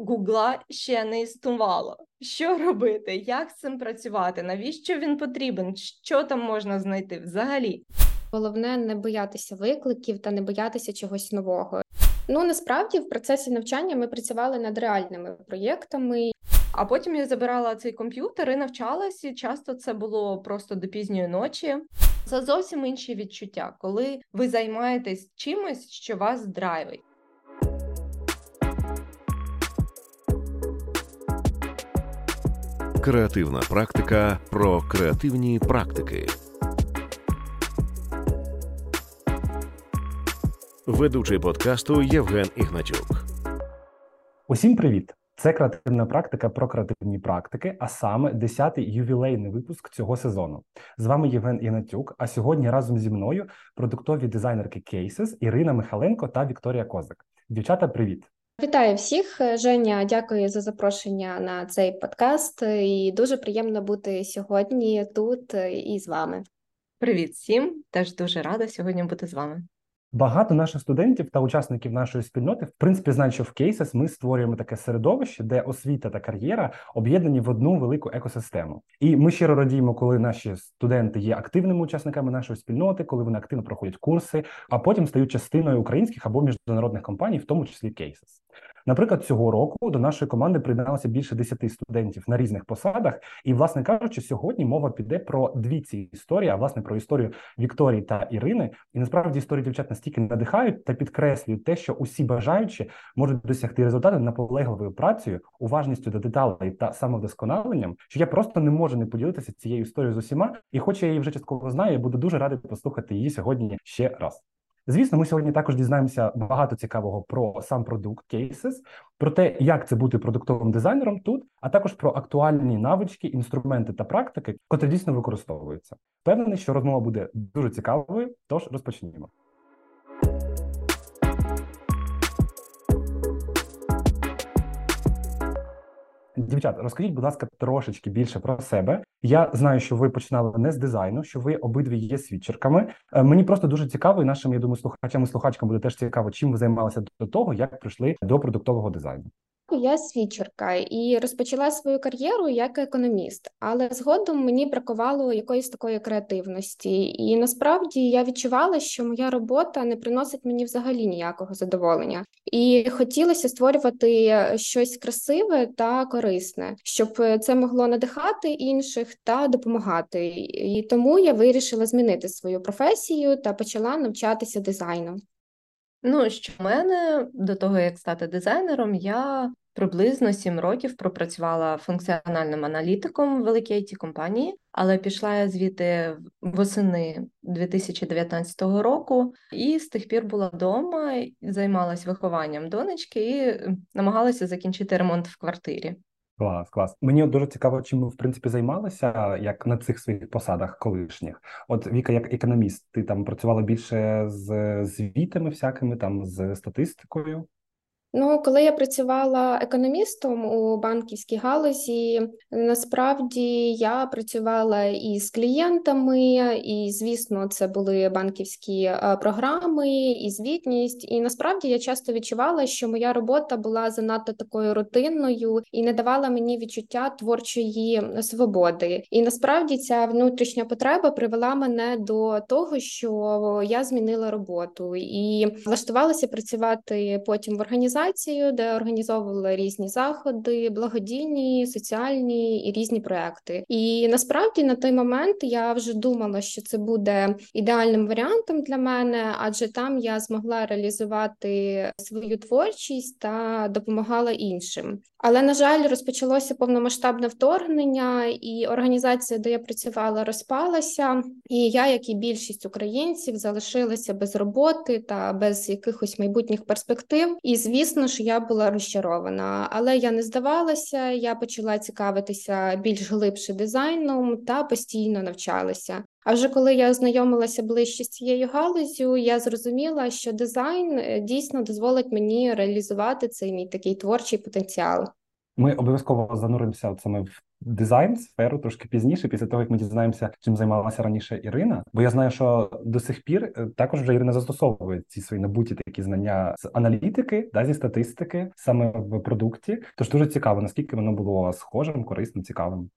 Гугла ще не існувало. Що робити? Як з цим працювати? Навіщо він потрібен? Що там можна знайти взагалі? Головне не боятися викликів та не боятися чогось нового. Ну насправді в процесі навчання ми працювали над реальними проєктами. А потім я забирала цей комп'ютер і навчалась, і часто це було просто до пізньої ночі. Це зовсім інші відчуття, коли ви займаєтесь чимось, що вас драйвить. Креативна практика про креативні практики. Ведучий подкасту Євген Ігнатюк. Усім привіт! Це креативна практика про креативні практики, а саме 10-й ювілейний випуск цього сезону. З вами Євген Ігнатюк. А сьогодні разом зі мною продуктові дизайнерки Cases Ірина Михаленко та Вікторія Козак. Дівчата, привіт! Вітаю всіх, Женя. Дякую за запрошення на цей подкаст. І дуже приємно бути сьогодні тут і з вами. Привіт всім! Теж дуже рада сьогодні бути з вами. Багато наших студентів та учасників нашої спільноти в принципі знають, що в Cases ми створюємо таке середовище, де освіта та кар'єра об'єднані в одну велику екосистему. І ми щиро радіємо, коли наші студенти є активними учасниками нашої спільноти, коли вони активно проходять курси, а потім стають частиною українських або міжнародних компаній, в тому числі Cases. Наприклад, цього року до нашої команди приєдналося більше 10 студентів на різних посадах, і, власне кажучи, сьогодні мова піде про дві ці історії, а власне про історію Вікторії та Ірини. І насправді історії дівчат настільки надихають та підкреслюють те, що усі бажаючі можуть досягти результату наполегливою працею, уважністю до деталей та самовдосконаленням, що я просто не можу не поділитися цією історією з усіма, і, хоч я її вже частково знаю, я буду дуже радий послухати її сьогодні ще раз. Звісно, ми сьогодні також дізнаємося багато цікавого про сам продукт Cases, про те, як це бути продуктовим дизайнером тут, а також про актуальні навички, інструменти та практики, котрі дійсно використовуються. Впевнений, що розмова буде дуже цікавою. Тож розпочнімо. Дівчата, розкажіть, будь ласка, трошечки більше про себе. Я знаю, що ви починали не з дизайну, що ви обидві є свідчерками. Е, мені просто дуже цікаво, і нашим я думаю, слухачам і слухачкам буде теж цікаво, чим ви займалися до того, як прийшли до продуктового дизайну. Я свідчерка і розпочала свою кар'єру як економіст, але згодом мені бракувало якоїсь такої креативності, і насправді я відчувала, що моя робота не приносить мені взагалі ніякого задоволення, і хотілося створювати щось красиве та корисне, щоб це могло надихати інших та допомагати. І тому я вирішила змінити свою професію та почала навчатися дизайну. Ну, що в мене до того, як стати дизайнером, я приблизно сім років пропрацювала функціональним аналітиком в великій it компанії, але пішла я звідти восени 2019 року, і з тих пір була вдома, займалась вихованням донечки і намагалася закінчити ремонт в квартирі. Клас, клас. Мені дуже цікаво, чим ви в принципі займалися, як на цих своїх посадах колишніх. От Віка, як економіст, ти там працювала більше з звітами, всякими там з статистикою. Ну, коли я працювала економістом у банківській галузі, насправді я працювала і з клієнтами, і звісно, це були банківські е, програми, і звітність. І насправді я часто відчувала, що моя робота була занадто такою рутинною і не давала мені відчуття творчої свободи. І насправді ця внутрішня потреба привела мене до того, що я змінила роботу і влаштувалася працювати потім в організації організацію, де організовували різні заходи, благодійні, соціальні і різні проекти. І насправді на той момент я вже думала, що це буде ідеальним варіантом для мене, адже там я змогла реалізувати свою творчість та допомагала іншим. Але на жаль, розпочалося повномасштабне вторгнення, і організація, де я працювала, розпалася. І я, як і більшість українців, залишилася без роботи та без якихось майбутніх перспектив. І звісно ж, я була розчарована, але я не здавалася. Я почала цікавитися більш глибше дизайном та постійно навчалася. А вже коли я ознайомилася ближче з цією галузю, я зрозуміла, що дизайн е, дійсно дозволить мені реалізувати цей мій такий творчий потенціал. Ми обов'язково зануримося саме в дизайн сферу трошки пізніше, після того як ми дізнаємося, чим займалася раніше Ірина. Бо я знаю, що до сих пір е, також вже Ірина застосовує ці свої набуті такі знання з аналітики, да, зі статистики саме в продукті. Тож дуже цікаво, наскільки воно було схожим, корисним, цікавим.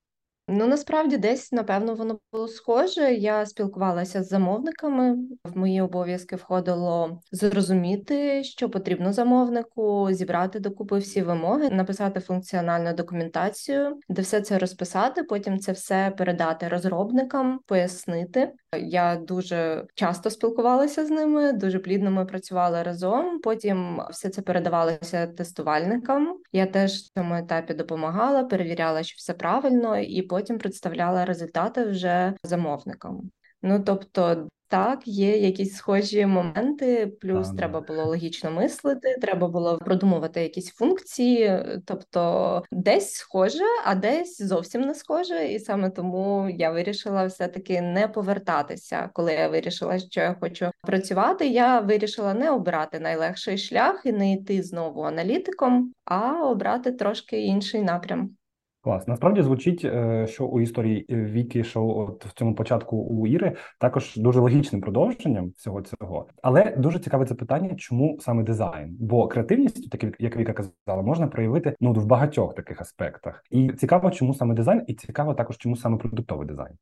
Ну насправді десь напевно воно було схоже. Я спілкувалася з замовниками. В мої обов'язки входило зрозуміти, що потрібно замовнику, зібрати докупи всі вимоги, написати функціональну документацію, де все це розписати. Потім це все передати розробникам, пояснити. Я дуже часто спілкувалася з ними, дуже плідно ми працювали разом. Потім все це передавалося тестувальникам. Я теж в цьому етапі допомагала, перевіряла, що все правильно, і потім представляла результати вже замовникам. Ну тобто, так, є якісь схожі моменти, плюс Так, треба було логічно мислити, треба було продумувати якісь функції, тобто десь схоже, а десь зовсім не схоже. І саме тому я вирішила все-таки не повертатися. Коли я вирішила, що я хочу працювати, я вирішила не обирати найлегший шлях і не йти знову аналітиком, а обрати трошки інший напрям. Клас. Насправді звучить, е, що у історії Віки, що от в цьому початку у Іри також дуже логічним продовженням всього цього. Але дуже цікаве це питання, чому саме дизайн? Бо креативність, так як Віка казала, можна проявити ну в багатьох таких аспектах. І цікаво, чому саме дизайн, і цікаво також, чому саме продуктовий дизайн.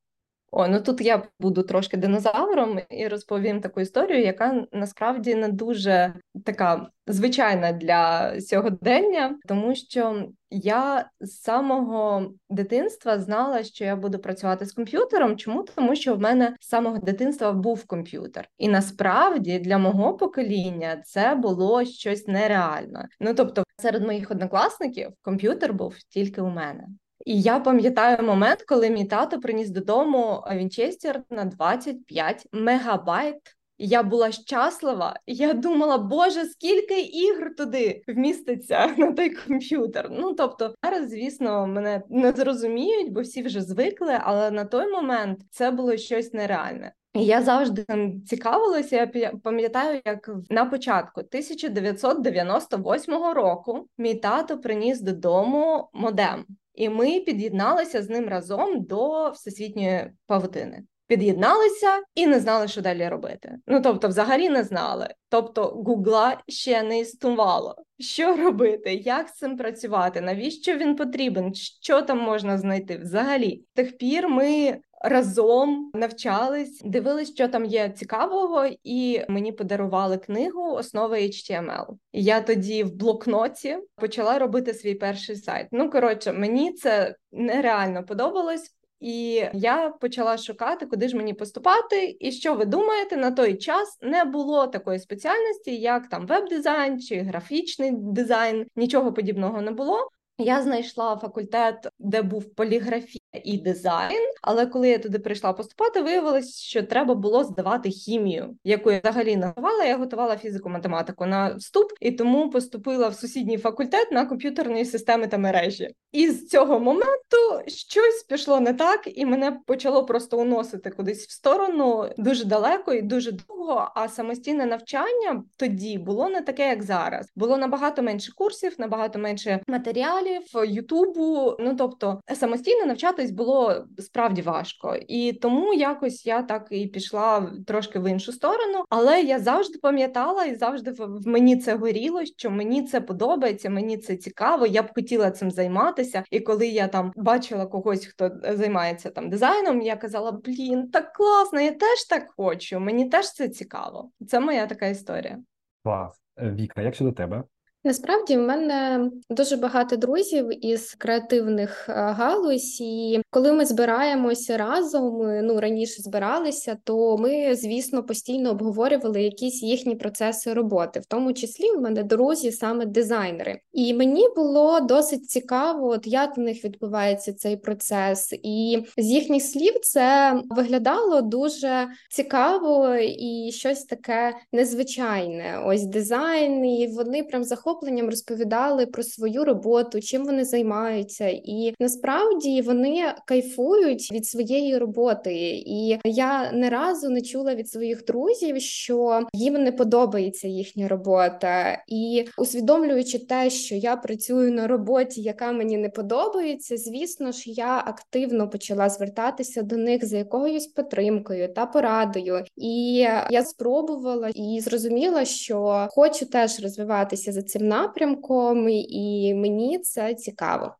О, ну тут я буду трошки динозавром і розповім таку історію, яка насправді не дуже така звичайна для сьогодення, тому що я з самого дитинства знала, що я буду працювати з комп'ютером. Чому? Тому що в мене з самого дитинства був комп'ютер, і насправді для мого покоління це було щось нереальне. Ну тобто, серед моїх однокласників комп'ютер був тільки у мене. І я пам'ятаю момент, коли мій тато приніс додому Вінчестер на 25 мегабайт. Я була щаслива, я думала, Боже, скільки ігр туди вміститься на той комп'ютер. Ну тобто, зараз, звісно, мене не зрозуміють, бо всі вже звикли, але на той момент це було щось нереальне. Я завжди цікавилася. Я пам'ятаю, як на початку 1998 року мій тато приніс додому модем. І ми під'єдналися з ним разом до всесвітньої павутини. Під'єдналися і не знали, що далі робити. Ну тобто, взагалі не знали. Тобто, гугла ще не існувало. Що робити, як з цим працювати? Навіщо він потрібен? Що там можна знайти? Взагалі, тих пір ми разом навчались, дивились, що там є цікавого, і мені подарували книгу Основи HTML. Я тоді в блокноті почала робити свій перший сайт. Ну коротше, мені це нереально подобалось. І я почала шукати, куди ж мені поступати. І що ви думаєте, на той час не було такої спеціальності, як там веб-дизайн чи графічний дизайн, нічого подібного не було. Я знайшла факультет, де був поліграфія і дизайн. Але коли я туди прийшла поступати, виявилось, що треба було здавати хімію, яку я взагалі не. Я готувала фізику-математику на вступ і тому поступила в сусідній факультет на комп'ютерні системи та мережі. І з цього моменту щось пішло не так, і мене почало просто уносити кудись в сторону дуже далеко і дуже довго. А самостійне навчання тоді було не таке, як зараз. Було набагато менше курсів, набагато менше матеріалів, ютубу. Ну тобто самостійно навчатись було справді важко, і тому якось я так і пішла трошки в іншу сторону. Але я завжди пам'ятала і завжди в мені це горіло, що мені це подобається, мені це цікаво. Я б хотіла цим займатися. І коли я там бачила когось, хто займається там дизайном, я казала: Блін, так класно, я теж так хочу. Мені теж це цікаво. Це моя така історія. Клас. Е, Віка, як щодо тебе? Насправді в мене дуже багато друзів із креативних е, галузь, і коли ми збираємося разом, ну раніше збиралися, то ми, звісно, постійно обговорювали якісь їхні процеси роботи, в тому числі в мене друзі, саме дизайнери. І мені було досить цікаво, от як в них відбувається цей процес, і з їхніх слів це виглядало дуже цікаво і щось таке незвичайне. Ось дизайн, і вони прям заходили захопленням розповідали про свою роботу, чим вони займаються, і насправді вони кайфують від своєї роботи. І я не разу не чула від своїх друзів, що їм не подобається їхня робота, і усвідомлюючи те, що я працюю на роботі, яка мені не подобається, звісно ж, я активно почала звертатися до них за якоюсь підтримкою та порадою. І я спробувала і зрозуміла, що хочу теж розвиватися за цим напрямком, і мені це цікаво.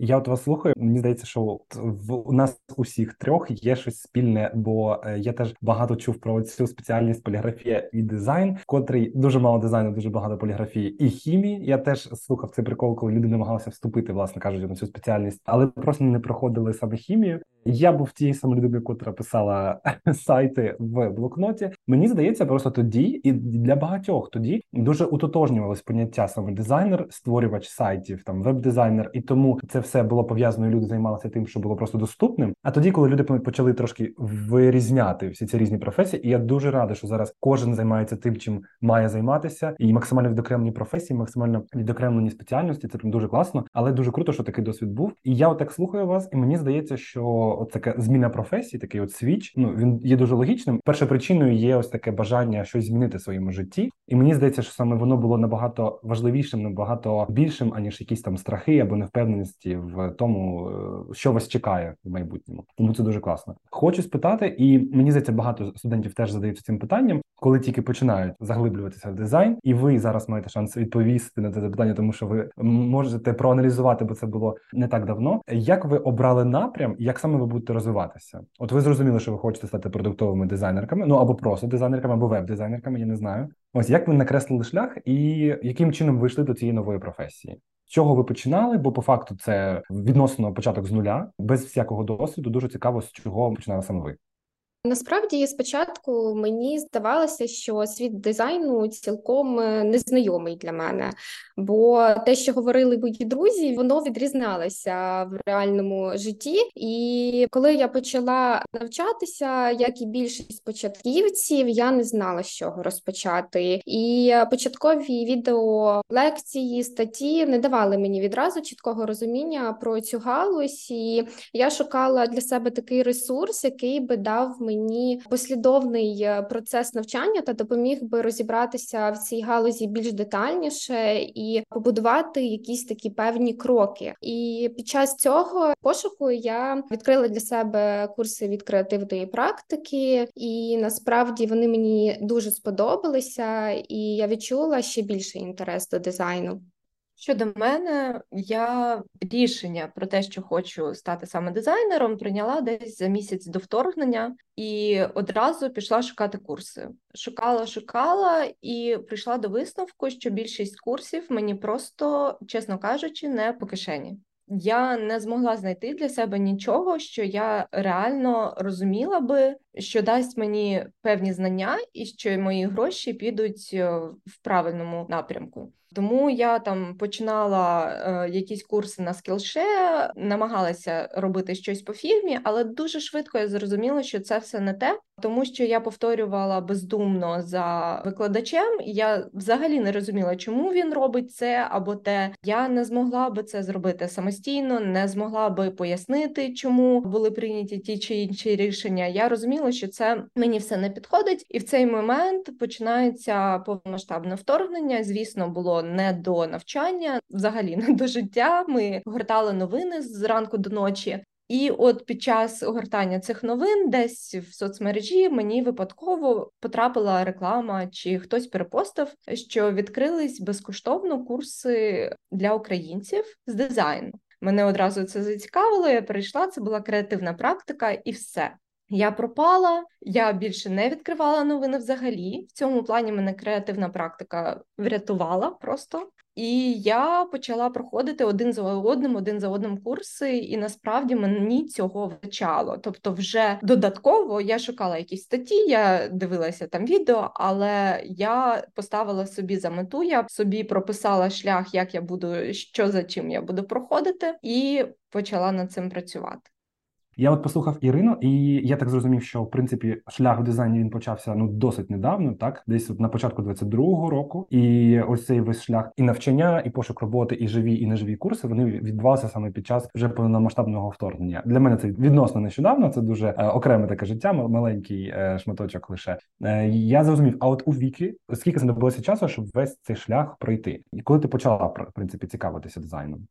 Я от вас слухаю. Мені здається, що от в у нас усіх трьох є щось спільне, бо е, я теж багато чув про цю спеціальність поліграфія і дизайн, котрий дуже мало дизайну, дуже багато поліграфії і хімії. Я теж слухав цей прикол, коли люди намагалися вступити, власне кажучи, на цю спеціальність, але просто не проходили саме хімію. Я був тією самою людиною, котра писала сайти в блокноті. Мені здається, просто тоді і для багатьох тоді дуже утотожнювалось поняття саме дизайнер, створювач сайтів, там веб-дизайнер, і тому це все було пов'язано. і Люди займалися тим, що було просто доступним. А тоді, коли люди почали трошки вирізняти всі ці різні професії, і я дуже радий, що зараз кожен займається тим, чим має займатися, і максимально відокремлені професії, максимально відокремлені спеціальності. Це прям дуже класно, але дуже круто, що такий досвід був. І я отак слухаю вас, і мені здається, що така зміна професії, такий от свіч. Ну він є дуже логічним. Першою причиною є ось таке бажання щось змінити в своєму житті, і мені здається, що саме воно було набагато важливішим, набагато більшим, аніж якісь там страхи або невпевненості в тому, е, що вас чекає в майбутньому. Тому це дуже класно. Хочу спитати, і мені здається, багато студентів теж задаються цим питанням, коли тільки починають заглиблюватися в дизайн, і ви зараз маєте шанс відповісти на це запитання, тому що ви можете проаналізувати, бо це було не так давно. Як ви обрали напрям, як саме ви будете розвиватися? От ви зрозуміли, що ви хочете стати продуктовими дизайнерками, ну або просто дизайнерками, або веб-дизайнерками, я не знаю. Ось як ви накреслили шлях, і яким чином ви йшли до цієї нової професії? З чого ви починали? Бо по факту це відносно початок з нуля, без всякого досвіду. Дуже цікаво, з чого починали саме ви. Насправді, спочатку мені здавалося, що світ дизайну цілком е, незнайомий для мене, бо те, що говорили мої друзі, воно відрізнялося в реальному житті. І коли я почала навчатися, як і більшість початківців, я не знала, з чого розпочати. І початкові відео лекції, статті не давали мені відразу чіткого розуміння про цю галузь. І я шукала для себе такий ресурс, який би дав мені послідовний е, процес навчання та допоміг би розібратися в цій галузі більш детальніше і побудувати якісь такі певні кроки. І під час цього пошуку я відкрила для себе курси від креативної практики, і насправді вони мені дуже сподобалися, і я відчула ще більший інтерес до дизайну. Щодо мене, я рішення про те, що хочу стати саме дизайнером, прийняла десь за місяць до вторгнення і одразу пішла шукати курси. Шукала, шукала і прийшла до висновку, що більшість курсів мені просто, чесно кажучи, не по кишені. Я не змогла знайти для себе нічого, що я реально розуміла би, що дасть мені певні знання, і що мої гроші підуть е, в правильному напрямку. Тому я там починала е, якісь курси на Skillshare, намагалася робити щось по фільмі, але дуже швидко я зрозуміла, що це все не те, тому що я повторювала бездумно за викладачем. І я взагалі не розуміла, чому він робить це або те. Я не змогла би це зробити самостійно, не змогла би пояснити, чому були прийняті ті чи інші рішення. Я розуміла, що це мені все не підходить, і в цей момент починається повномасштабне вторгнення. Звісно, було не до навчання, взагалі не до життя. Ми гортали новини з ранку до ночі. І от під час огортання цих новин, десь в соцмережі мені випадково потрапила реклама, чи хтось перепостив, що відкрились безкоштовно курси для українців з дизайну. Мене одразу це зацікавило. Я прийшла, це була креативна практика, і все. Я пропала, я більше не відкривала новини взагалі. В цьому плані мене креативна практика врятувала просто. І я почала проходити один за одним, один за одним курси, і насправді мені цього вистачало. Тобто, вже додатково я шукала якісь статті, я дивилася там відео, але я поставила собі за мету, я собі прописала шлях, як я буду, що за чим я буду проходити, і почала над цим працювати. Я от послухав Ірину, і я так зрозумів, що в принципі шлях в дизайні він почався ну досить недавно, так десь от на початку 22-го року. І ось цей весь шлях і навчання, і пошук роботи, і живі, і неживі курси вони відбувалися саме під час вже повномасштабного вторгнення. Для мене це відносно нещодавно. Це дуже е, окреме таке життя, маленький е, шматочок лише. Е, я зрозумів. А от у віки скільки знадобилося часу, щоб весь цей шлях пройти, і коли ти почала в принципі цікавитися дизайном?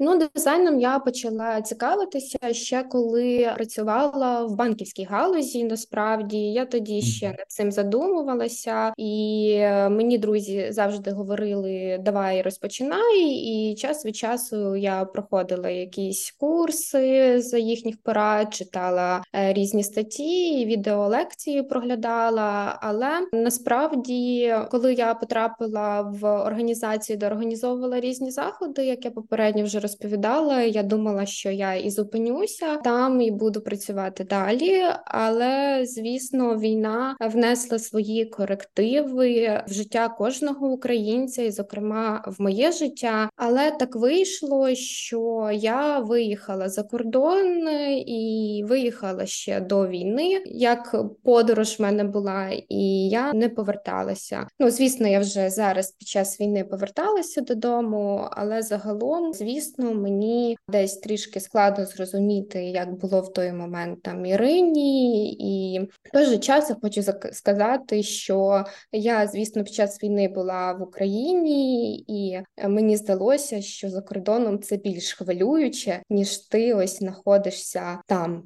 Ну, дизайном я почала цікавитися ще коли працювала в банківській галузі. Насправді я тоді ще над цим задумувалася, і е, мені друзі завжди говорили: давай розпочинай. І час від часу я проходила якісь курси за їхніх порад, читала е, різні статті, відеолекції проглядала. Але насправді, коли я потрапила в організацію, де організовувала різні заходи, як я попередньо вже розповідала. Я думала, що я і зупинюся там і буду працювати далі. Але звісно, війна внесла свої корективи в життя кожного українця, і, зокрема, в моє життя. Але так вийшло, що я виїхала за кордон і виїхала ще до війни. Як подорож в мене була, і я не поверталася. Ну звісно, я вже зараз під час війни поверталася додому, але загалом, звісно звісно, мені десь трішки складно зрозуміти, як було в той момент там Ірині, і в той же час я хочу сказати, що я, звісно, під час війни була в Україні, і мені здалося, що за кордоном це більш хвилююче, ніж ти ось знаходишся там.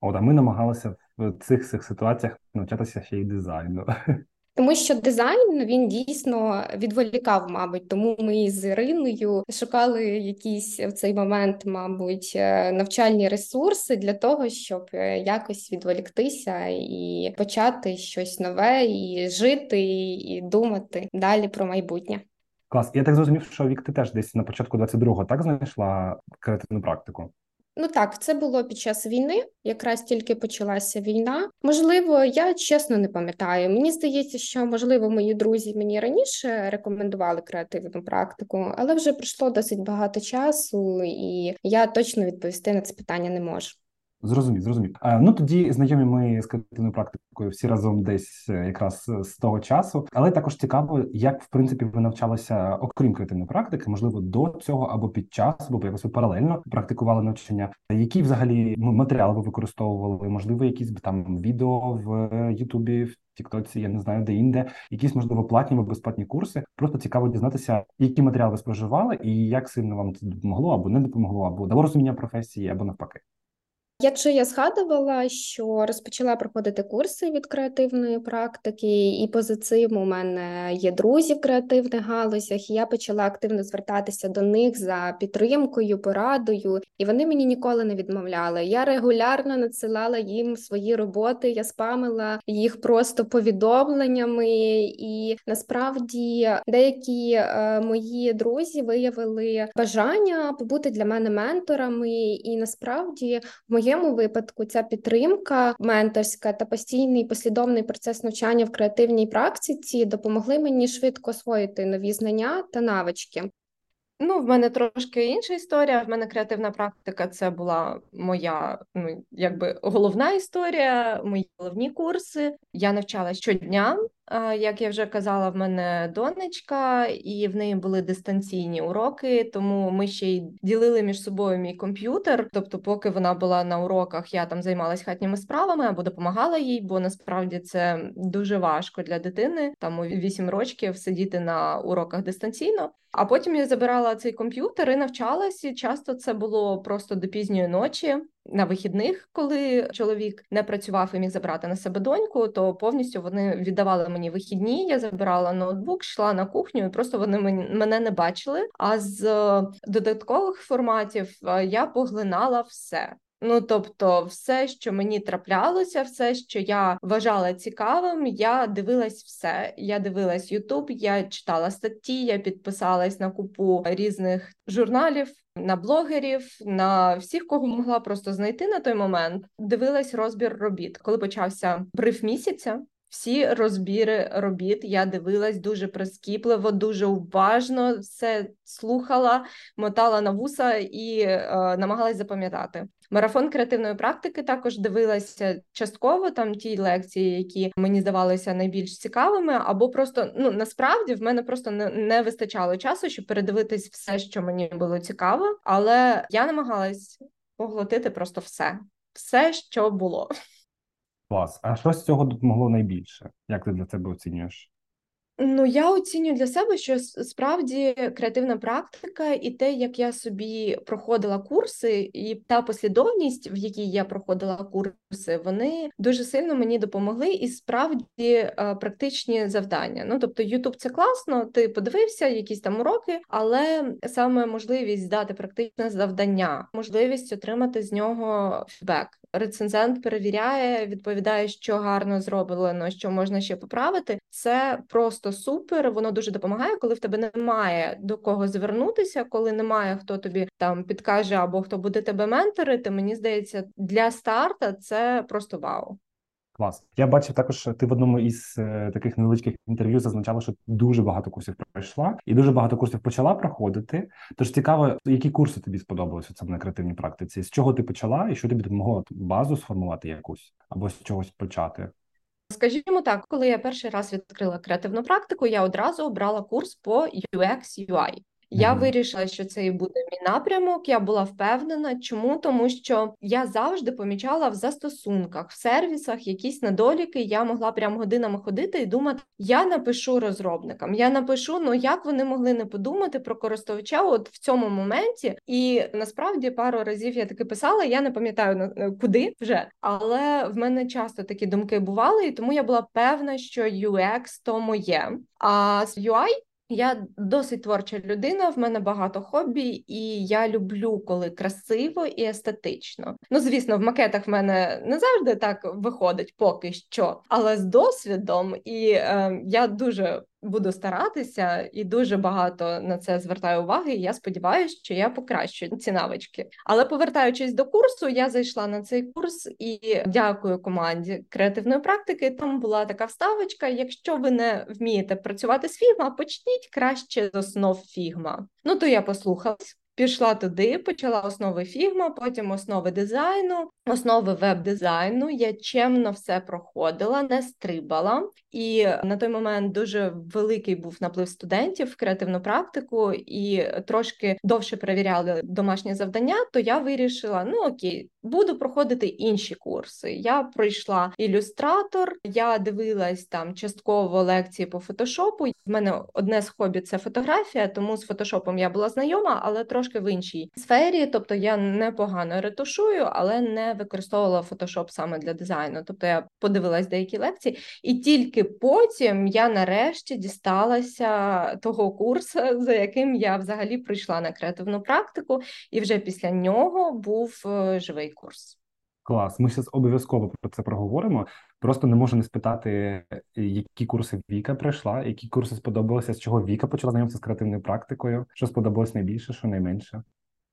От, а ми намагалися в цих цих ситуаціях навчатися ще й дизайну. Тому що дизайн він дійсно відволікав, мабуть, тому ми з Іриною шукали якісь в цей момент, мабуть, е, навчальні ресурси для того, щоб е, якось відволіктися і почати щось нове, і жити, і думати далі про майбутнє. Клас, я так зрозумів, що Вік, ти теж десь на початку 22-го так знайшла креативну практику. Ну так, це було під час війни, якраз тільки почалася війна. Можливо, я чесно не пам'ятаю. Мені здається, що можливо мої друзі мені раніше рекомендували креативну практику, але вже пройшло досить багато часу, і я точно відповісти на це питання не можу. Зрозумів, зрозумів. Ну тоді знайомі ми з креативною практикою всі разом десь е, якраз е, з того часу. Але також цікаво, як в принципі ви навчалися, окрім креативної практики, можливо, до цього або під час, або якось ви паралельно практикували навчання. Які взагалі матеріали ви використовували? Можливо, якісь там відео в е, Ютубі, в Тіктоці, я не знаю, де інде, якісь можливо платні або безплатні курси. Просто цікаво дізнатися, які матеріали ви споживали, і як сильно вам це допомогло або не допомогло, або дало розуміння професії, або навпаки. Якщо я згадувала, що розпочала проходити курси від креативної практики, і поза цим у мене є друзі в креативних галузях, і я почала активно звертатися до них за підтримкою, порадою, і вони мені ніколи не відмовляли. Я регулярно надсилала їм свої роботи, я спамила їх просто повідомленнями, і насправді деякі е, мої друзі виявили бажання побути для мене менторами, і насправді в моєму моєму випадку ця підтримка менторська та постійний послідовний процес навчання в креативній практиці допомогли мені швидко освоїти нові знання та навички. Ну, в мене трошки інша історія. В мене креативна практика це була моя ну якби головна історія, мої головні курси. Я навчалася щодня. Як я вже казала, в мене донечка, і в неї були дистанційні уроки, тому ми ще й ділили між собою мій комп'ютер. Тобто, поки вона була на уроках, я там займалась хатніми справами або допомагала їй, бо насправді це дуже важко для дитини. Там у 8 років сидіти на уроках дистанційно. А потім я забирала цей комп'ютер і навчалась, і Часто це було просто до пізньої ночі на вихідних, коли чоловік не працював і міг забрати на себе доньку, то повністю вони віддавали мені вихідні. Я забирала ноутбук, йшла на кухню, і просто вони мене не бачили. А з додаткових форматів е, я поглинала все. Ну, тобто, все, що мені траплялося, все, що я вважала цікавим, я дивилась все. Я дивилась Ютуб, я читала статті, я підписалась на купу різних журналів, на блогерів, на всіх, кого могла просто знайти на той момент. Дивилась розбір робіт, коли почався бриф місяця. Всі розбіри робіт. Я дивилась дуже прискіпливо, дуже уважно все слухала, мотала на вуса і е, намагалась запам'ятати. Марафон креативної практики також дивилася частково там ті лекції, які мені здавалися найбільш цікавими, або просто ну насправді в мене просто не, не вистачало часу, щоб передивитись все, що мені було цікаво, але я намагалась поглотити просто все, все, що було. Клас. А що з цього допомогло найбільше? Як ти для себе оцінюєш? Ну, я оцінюю для себе, що справді креативна практика і те, як я собі проходила курси, і та послідовність, в якій я проходила курси, вони дуже сильно мені допомогли і справді е, практичні завдання. Ну тобто, Ютуб це класно, ти подивився якісь там уроки, але саме можливість здати практичне завдання, можливість отримати з нього фідбек. Рецензент перевіряє, відповідає, що гарно зроблено, що можна ще поправити. Це просто супер. Воно дуже допомагає, коли в тебе немає до кого звернутися, коли немає хто тобі там підкаже або хто буде тебе менторити. Мені здається, для старта це просто вау. Клас. Я бачив також, ти в одному із е, таких невеличких інтерв'ю зазначала, що дуже багато курсів пройшла і дуже багато курсів почала проходити. Тож цікаво, які курси тобі сподобалися саме на креативній практиці? З чого ти почала, і що тобі допомогло базу сформувати якусь або з чогось почати? Скажімо так, коли я перший раз відкрила креативну практику, я одразу обрала курс по UX UI. Я вирішила, що це і буде мій напрямок. Я була впевнена. Чому? Тому що я завжди помічала в застосунках, в сервісах якісь недоліки. Я могла прям годинами ходити і думати: я напишу розробникам, я напишу, ну як вони могли не подумати про користувача от в цьому моменті. І насправді пару разів я таки писала. Я не пам'ятаю куди вже, але в мене часто такі думки бували, і тому я була певна, що UX то моє. А з UI я досить творча людина, в мене багато хобі, і я люблю, коли красиво і естетично. Ну, звісно, в макетах в мене не завжди так виходить поки що, але з досвідом, і е, я дуже буду старатися і дуже багато на це звертаю уваги. І я сподіваюся, що я покращу ці навички. Але повертаючись до курсу, я зайшла на цей курс і дякую команді креативної практики. Там була така вставочка: якщо ви не вмієте працювати з фігма, почніть краще з основ фігма. Ну то я послухалась. Пішла туди, почала основи фігма, потім основи дизайну, основи веб-дизайну. Я чемно все проходила, не стрибала. І на той момент дуже великий був наплив студентів в креативну практику і трошки довше перевіряли домашні завдання. То я вирішила: ну окей, буду проходити інші курси. Я пройшла ілюстратор, я дивилась там частково лекції по фотошопу. В мене одне з хобі це фотографія, тому з фотошопом я була знайома, але трошки в іншій сфері. Тобто я непогано ретушую, але не використовувала фотошоп саме для дизайну. Тобто я подивилась деякі лекції, і тільки потім я нарешті дісталася того курсу, за яким я взагалі прийшла на креативну практику, і вже після нього був е, живий курс. Клас, ми зараз обов'язково про це проговоримо. Просто не можу не спитати, які курси Віка пройшла, які курси сподобалися, з чого Віка почала знайомитися з креативною практикою, що сподобалось найбільше, що найменше.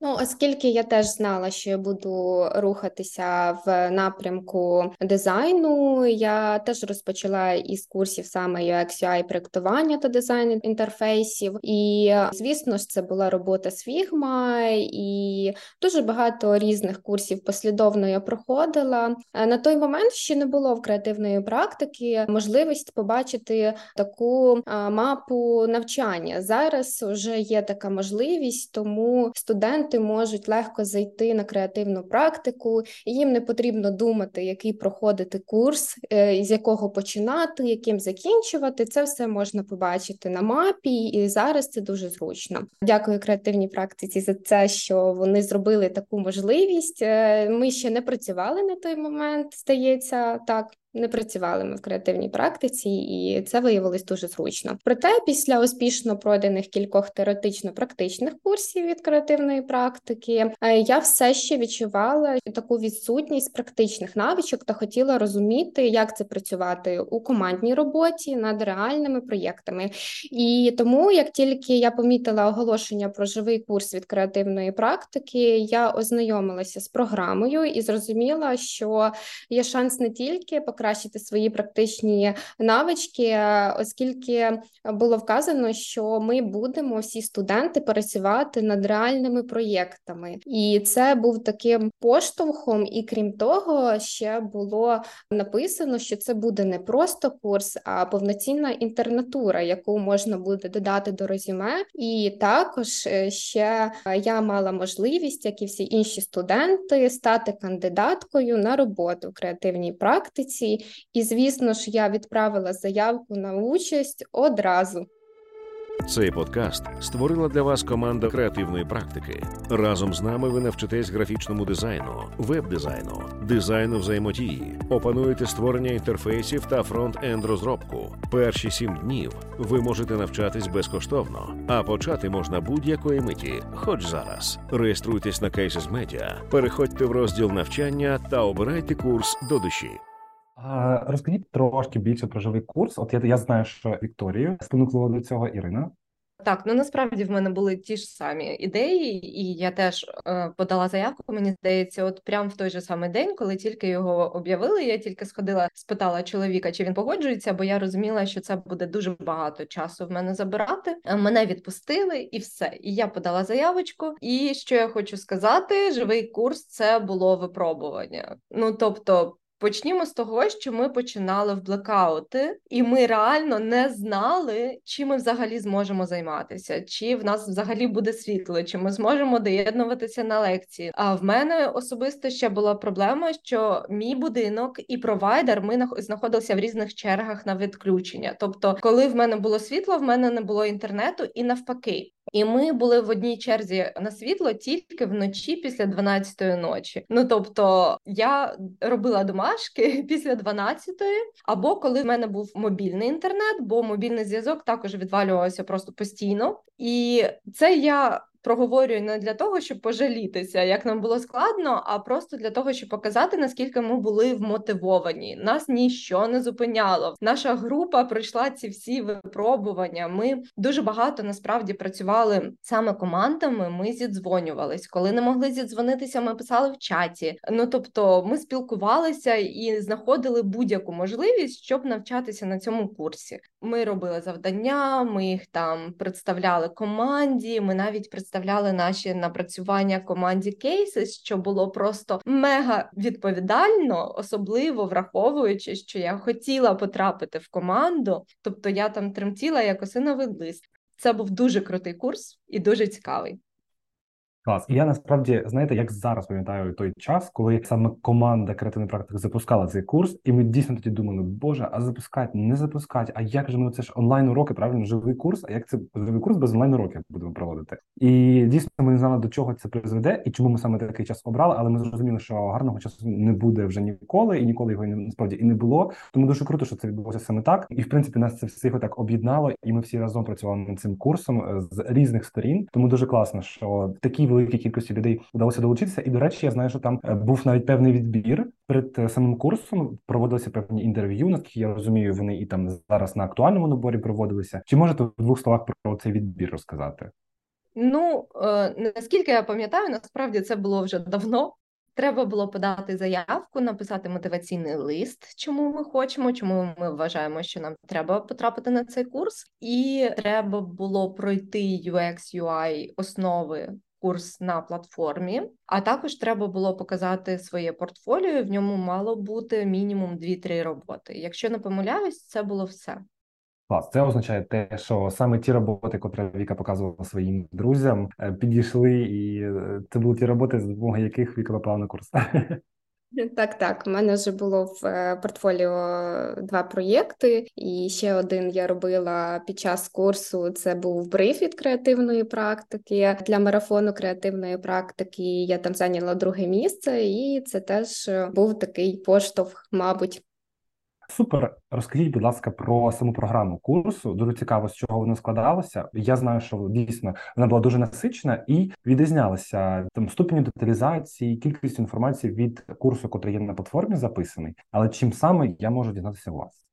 Ну, оскільки я теж знала, що я буду рухатися в напрямку дизайну, я теж розпочала із курсів саме UX, UI проектування та дизайн інтерфейсів. І звісно ж, це була робота з Figma, і дуже багато різних курсів послідовно я проходила. На той момент ще не було в креативної практики можливість побачити таку мапу навчання. Зараз вже є така можливість, тому студент студенти можуть легко зайти на креативну практику, і їм не потрібно думати, який проходити курс, е, з якого починати, яким закінчувати. Це все можна побачити на мапі, і зараз це дуже зручно. Дякую креативній практиці за це, що вони зробили таку можливість. Е, ми ще не працювали на той момент, здається, так не працювали ми в креативній практиці, і це виявилось дуже зручно. Проте, після успішно пройдених кількох теоретично-практичних курсів від креативної практики, е, я все ще відчувала таку відсутність практичних навичок та хотіла розуміти, як це працювати у командній роботі над реальними проєктами. І тому, як тільки я помітила оголошення про живий курс від креативної практики, я ознайомилася з програмою і зрозуміла, що є шанс не тільки покращити покращити свої практичні навички, оскільки було вказано, що ми будемо всі студенти працювати над реальними проєктами, і це був таким поштовхом. І крім того, ще було написано, що це буде не просто курс, а повноцінна інтернатура, яку можна буде додати до резюме. І також е, ще я мала можливість, як і всі інші студенти, стати кандидаткою на роботу в креативній практиці. І, звісно ж, я відправила заявку на участь одразу. Цей подкаст створила для вас команда креативної практики. Разом з нами ви навчитесь графічному дизайну, веб-дизайну, дизайну взаємодії, опануєте створення інтерфейсів та фронт-енд розробку. Перші сім днів ви можете навчатись безкоштовно, а почати можна будь-якої миті, хоч зараз. Реєструйтесь на Cases Media, переходьте в розділ навчання та обирайте курс до душі. Розкажіть трошки більше про живий курс. От я, я знаю, що Вікторію спонукнула до цього Ірина. Так, ну насправді в мене були ті ж самі ідеї, і я теж е, подала заявку. Мені здається, от прямо в той же самий день, коли тільки його об'явили, я тільки сходила, спитала чоловіка, чи він погоджується, бо я розуміла, що це буде дуже багато часу в мене забирати. Е, мене відпустили, і все. І я подала заявочку. І що я хочу сказати, живий курс це було випробування. Ну тобто. Почнімо з того, що ми починали в блекаути, і ми реально не знали, чи ми взагалі зможемо займатися, чи в нас взагалі буде світло, чи ми зможемо доєднуватися на лекції. А в мене особисто ще була проблема, що мій будинок і провайдер ми знаходилися в різних чергах на відключення. Тобто, коли в мене було світло, в мене не було інтернету, і навпаки. І ми були в одній черзі на світло тільки вночі після 12-ї ночі. Ну тобто я робила домашки після 12-ї, або коли в мене був мобільний інтернет, бо мобільний зв'язок також відвалювався просто постійно, і це я проговорюю не для того, щоб пожалітися, як нам було складно, а просто для того, щоб показати, наскільки ми були вмотивовані. Нас ніщо не зупиняло. Наша група пройшла ці всі випробування. Ми дуже багато насправді працювали саме командами. Ми зідзвонювались. Коли не могли зідзвонитися, ми писали в чаті. Ну тобто, ми спілкувалися і знаходили будь-яку можливість, щоб навчатися на цьому курсі. Ми робили завдання, ми їх там представляли команді. Ми навіть представляли наші напрацювання команді кейси, що було просто мега відповідально, особливо враховуючи, що я хотіла потрапити в команду, тобто я там тремтіла як осиновий лист. Це був дуже крутий курс і дуже цікавий. Клас. І я насправді знаєте, як зараз пам'ятаю той час, коли саме команда креативної практики запускала цей курс, і ми дійсно тоді думали, боже, а запускати, не запускати, а як же ми це ж онлайн уроки, правильно живий курс? А як це живий курс без онлайн уроків будемо проводити? І дійсно ми не знали до чого це призведе, і чому ми саме такий час обрали, але ми зрозуміли, що гарного часу не буде вже ніколи, і ніколи його насправді і не було. Тому дуже круто, що це відбулося саме так. І в принципі нас це всіх так об'єднало, і ми всі разом працювали над цим курсом е, з різних сторін. Тому дуже класно, що такі великій кількості людей вдалося долучитися. І до речі, я знаю, що там е, був навіть певний відбір перед е, самим курсом. Проводилися певні інтерв'ю. Наскільки я розумію, вони і там зараз на актуальному наборі проводилися. Чи можете в двох словах про цей відбір розказати? Ну е, наскільки я пам'ятаю, насправді це було вже давно. Треба було подати заявку, написати мотиваційний лист, чому ми хочемо, чому ми вважаємо, що нам треба потрапити на цей курс, і треба було пройти UX, UI основи курс на платформі, а також треба було показати своє портфоліо. В ньому мало бути мінімум 2-3 роботи. Якщо не помиляюсь, це було все. Клас, це означає те, що саме ті роботи, котрі Віка показувала своїм друзям, е, підійшли, і е, це були ті роботи, з допомогою яких Віка попала на курс. Так, так. У мене вже було в е, портфоліо два проєкти, і ще один я робила під час курсу. Це був бриф від креативної практики для марафону креативної практики. Я там зайняла друге місце, і це теж був такий поштовх, мабуть. Супер, розкажіть, будь ласка, про саму програму курсу. Дуже цікаво, з чого вона складалася. Я знаю, що дійсно вона була дуже насичена і відрізнялася там ступеню деталізації, кількість інформації від курсу, який є на платформі записаний. Але чим саме я можу дізнатися у вас?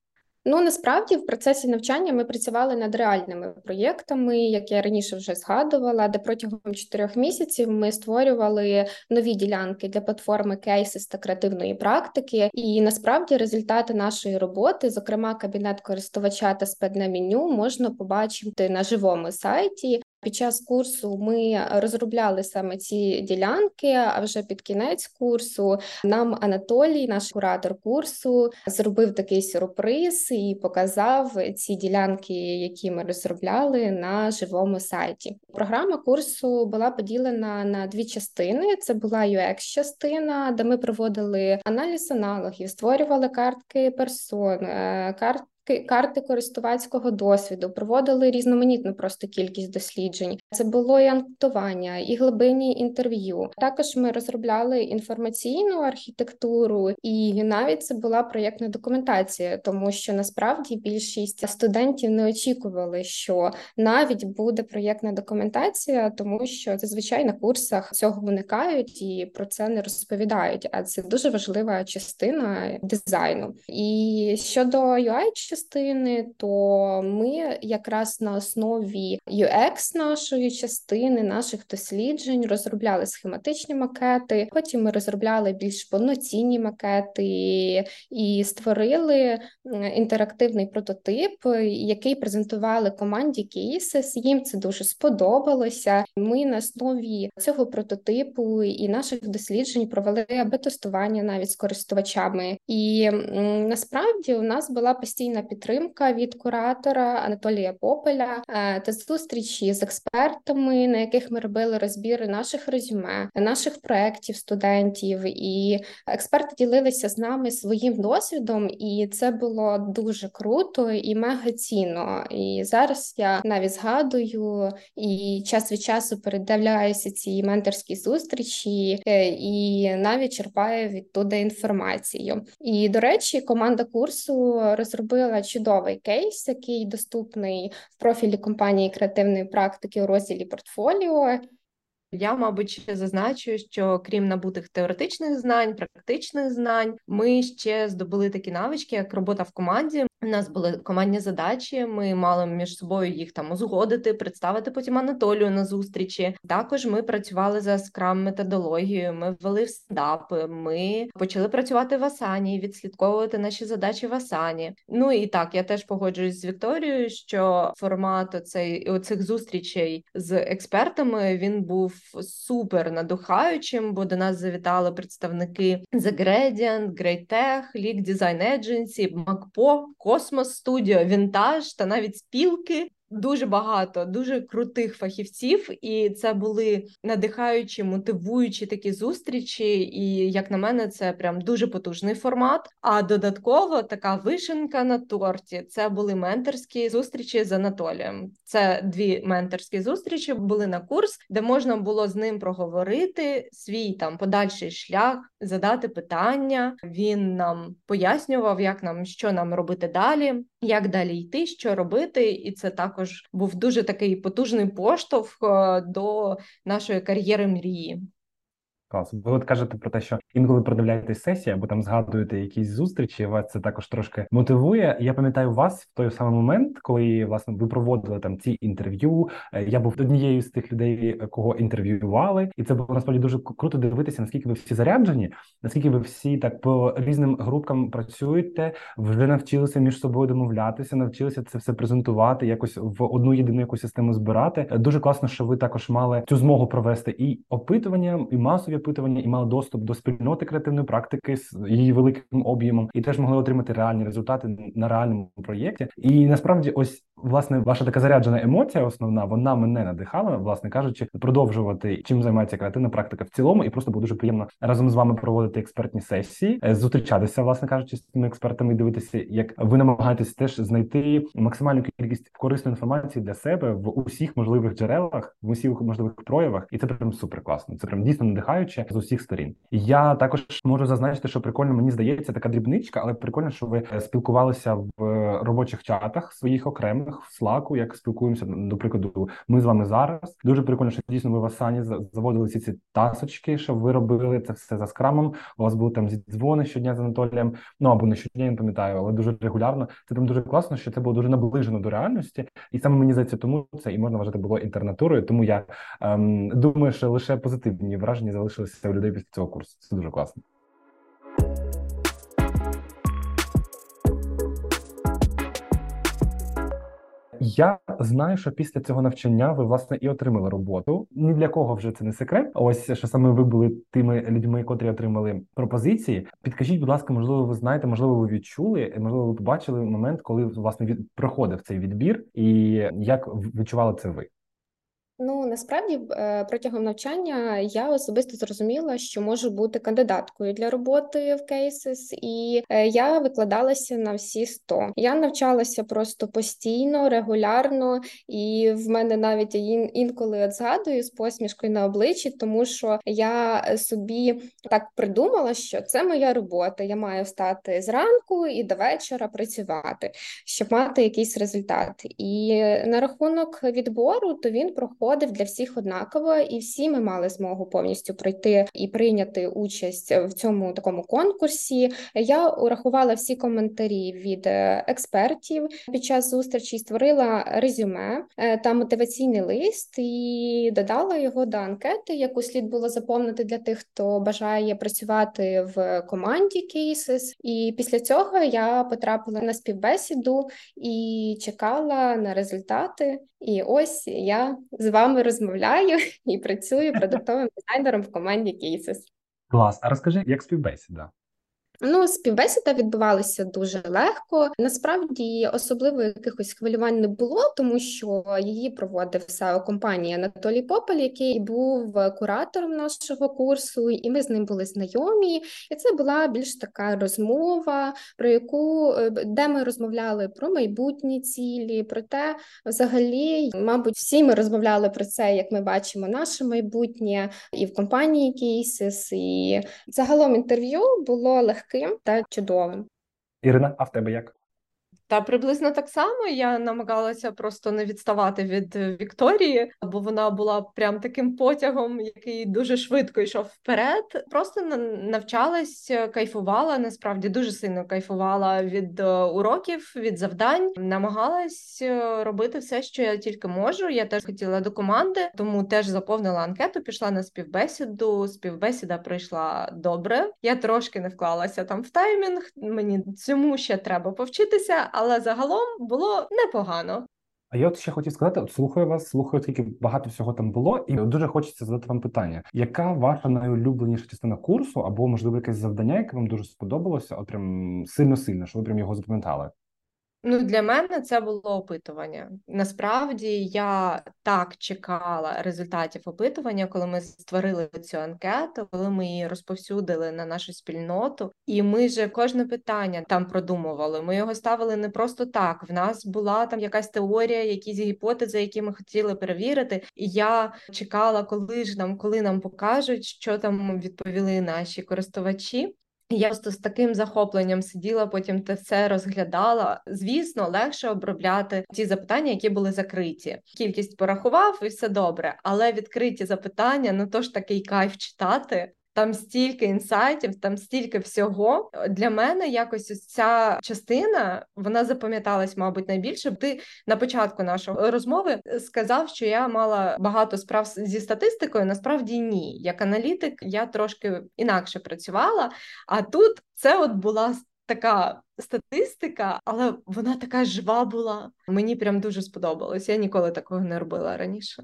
Ну насправді в процесі навчання ми працювали над реальними проєктами, як я раніше вже згадувала, де протягом чотирьох місяців ми створювали нові ділянки для платформи Cases та креативної практики. І насправді результати нашої роботи, зокрема кабінет користувача та спедне меню, можна побачити на живому сайті. Під час курсу ми розробляли саме ці ділянки. А вже під кінець курсу нам Анатолій, наш куратор курсу, зробив такий сюрприз і показав ці ділянки, які ми розробляли на живому сайті. Програма курсу була поділена на дві частини: це була ux частина де ми проводили аналіз аналогів, створювали картки персон, е, карт карти користувацького досвіду, проводили різноманітну просто кількість досліджень. Це було і анкетування, і глибинні інтерв'ю. Також ми розробляли інформаційну архітектуру, і навіть це була проєктна документація, тому що насправді більшість студентів не очікували, що навіть буде проєктна документація, тому що зазвичай на курсах цього виникають і про це не розповідають. А це дуже важлива частина дизайну. І щодо UI частини, то ми якраз на основі UX нашої частини, наших досліджень розробляли схематичні макети. Потім ми розробляли більш повноцінні макети і створили інтерактивний прототип, який презентували команді Cases. Їм це дуже сподобалося. Ми на основі цього прототипу і наших досліджень провели аби-тестування навіть з користувачами. І насправді у нас була постійна підтримка від куратора Анатолія Попеля е, та зустрічі з експертами, на яких ми робили розбіри наших резюме, наших проєктів студентів, і експерти ділилися з нами своїм досвідом, і це було дуже круто і мега цінно. І зараз я навіть згадую і час від часу передивляюся ці менторські зустрічі е, і навіть черпаю відтуди інформацію. І до речі, команда курсу розробила чудовий кейс, який доступний в профілі компанії креативної практики у розділі портфоліо. Я, мабуть, ще зазначу, що крім набутих теоретичних знань, практичних знань, ми ще здобули такі навички, як робота в команді. У нас були командні задачі. Ми мали між собою їх там узгодити, представити потім Анатолію на зустрічі. Також ми працювали за скрам методологією. Ми ввели в стендапи, Ми почали працювати в Асані, відслідковувати наші задачі в Асані. Ну і так я теж погоджуюсь з Вікторією, що формат оцей оцих зустрічей з експертами він був супер надухаючим, бо до нас завітали представники The Gradient, Great Tech, League Design Agency, MacPo, Cosmos студіо, вінтаж та навіть спілки дуже багато дуже крутих фахівців, і це були надихаючі, мотивуючі такі зустрічі. І як на мене, це прям дуже потужний формат. А додатково така вишенка на торті. Це були менторські зустрічі з Анатолієм. Це дві менторські зустрічі були на курс, де можна було з ним проговорити свій там подальший шлях, задати питання. Він нам пояснював, як нам що нам робити далі, як далі йти, що робити, і це також був дуже такий потужний поштовх е, до нашої кар'єри мрії. Клас. Ви от кажете про те, що інколи продивляєтесь сесії або там згадуєте якісь зустрічі, вас це також трошки мотивує. Я пам'ятаю вас в той самий момент, коли власне ви проводили там ці інтерв'ю. Е, я був однією з тих людей, кого інтерв'ювали, і це було насправді дуже круто дивитися, наскільки ви всі заряджені, наскільки ви всі так по різним групкам працюєте, вже навчилися між собою домовлятися, навчилися це все презентувати, якось в одну єдину якусь систему збирати. Дуже класно, що ви також мали цю змогу провести і опитування, і масові опитування і мали доступ до спільноти креативної практики з її великим об'ємом, і теж могли отримати реальні результати на реальному проєкті. І насправді, ось власне ваша така заряджена емоція, основна вона мене надихала, власне кажучи, продовжувати чим займається креативна практика в цілому, і просто було дуже приємно разом з вами проводити експертні сесії, е, зустрічатися, власне кажучи, з цими експертами і дивитися, як ви намагаєтесь теж знайти максимальну кількість корисної інформації для себе в усіх можливих джерелах, в усіх можливих проявах, і це прям супер класно. Це прям дійсно надихаюче з усіх сторін. Я також можу зазначити, що прикольно мені здається така дрібничка, але прикольно, що ви е, спілкувалися в робочих чатах своїх окремих в Slack, як спілкуємося. До прикладу, ми з вами зараз. Дуже прикольно, що дійсно ви в Асані заводили ці ці тасочки, що ви робили це все за скрамом. У вас були там дзвони щодня з Анатолієм. Ну або не щодня, я не пам'ятаю, але дуже регулярно. Це там дуже класно, що це було дуже наближено до реальності, і саме мені здається, тому це і можна вважати було інтернатурою. Тому я ем, думаю, що лише позитивні враження залишилися у людей після цього курсу. Це дуже класно. Я знаю, що після цього навчання ви власне і отримали роботу. Ні для кого вже це не секрет. Ось що саме ви були тими людьми, котрі отримали пропозиції. Підкажіть, будь ласка, можливо, ви знаєте, можливо, ви відчули, можливо, ви побачили момент, коли власне від проходив цей відбір, і як відчували це ви? Ну насправді е, протягом навчання я особисто зрозуміла, що можу бути кандидаткою для роботи в Cases, і е, я викладалася на всі 100. Я навчалася просто постійно, регулярно, і в мене навіть інколи от згадую з посмішкою на обличчі, тому що я собі так придумала, що це моя робота. Я маю встати зранку і до вечора працювати, щоб мати якийсь результат. І на рахунок відбору, то він проходить проходив для всіх однаково, і всі ми мали змогу повністю пройти і прийняти участь в цьому такому конкурсі. Я урахувала всі коментарі від е, експертів під час зустрічі, створила резюме е, та мотиваційний лист і додала його до анкети, яку слід було заповнити для тих, хто бажає працювати в команді Cases. І після цього я потрапила на співбесіду і чекала на результати. І ось я з вами розмовляю і працюю продуктовим дизайнером в команді Cases. Клас. А розкажи, як співбесіда? Ну, співбесіда відбувалася дуже легко. Насправді особливо якихось хвилювань не було, тому що її проводив seo компанія Анатолій Попель, який був куратором нашого курсу, і ми з ним були знайомі. І це була більш така розмова, про яку е, де ми розмовляли про майбутні цілі, про те, взагалі, мабуть, всі ми розмовляли про це, як ми бачимо, наше майбутнє і в компанії Cases, і загалом інтерв'ю було легке легким та чудовим. Ірина, а в тебе як? Та приблизно так само я намагалася просто не відставати від Вікторії, бо вона була прям таким потягом, який дуже швидко йшов вперед. Просто навчалась, кайфувала. Насправді дуже сильно кайфувала від е, уроків, від завдань. Намагалась е, робити все, що я тільки можу. Я теж хотіла до команди, тому теж заповнила анкету. Пішла на співбесіду. Співбесіда пройшла добре. Я трошки не вклалася там в таймінг. Мені цьому ще треба повчитися але загалом було непогано. А я от ще хотів сказати: от слухаю вас, слухаю, скільки багато всього там було, і дуже хочеться задати вам питання: яка ваша найулюбленіша частина курсу, або можливо якесь завдання, яке вам дуже сподобалося? От прям сильно сильно, що ви прям його запам'ятали? Ну, для мене це було опитування. Насправді я так чекала результатів опитування, коли ми створили цю анкету, коли ми її розповсюдили на нашу спільноту, і ми же кожне питання там продумували. Ми його ставили не просто так. В нас була там якась теорія, якісь гіпотези, які ми хотіли перевірити. І я чекала, коли ж нам, коли нам покажуть, що там відповіли наші користувачі. Я просто з таким захопленням сиділа, потім те все розглядала. Звісно, легше обробляти ті запитання, які були закриті. Кількість порахував і все добре, але відкриті запитання ну то ж такий кайф читати. Там стільки інсайтів, там стільки всього. Для мене якось ця частина вона запам'яталась, мабуть, найбільше. Ти на початку нашої розмови сказав, що я мала багато справ зі статистикою. Насправді ні. Як аналітик, я трошки інакше працювала. А тут це от була така статистика, але вона така жива була. Мені прям дуже сподобалось. Я ніколи такого не робила раніше.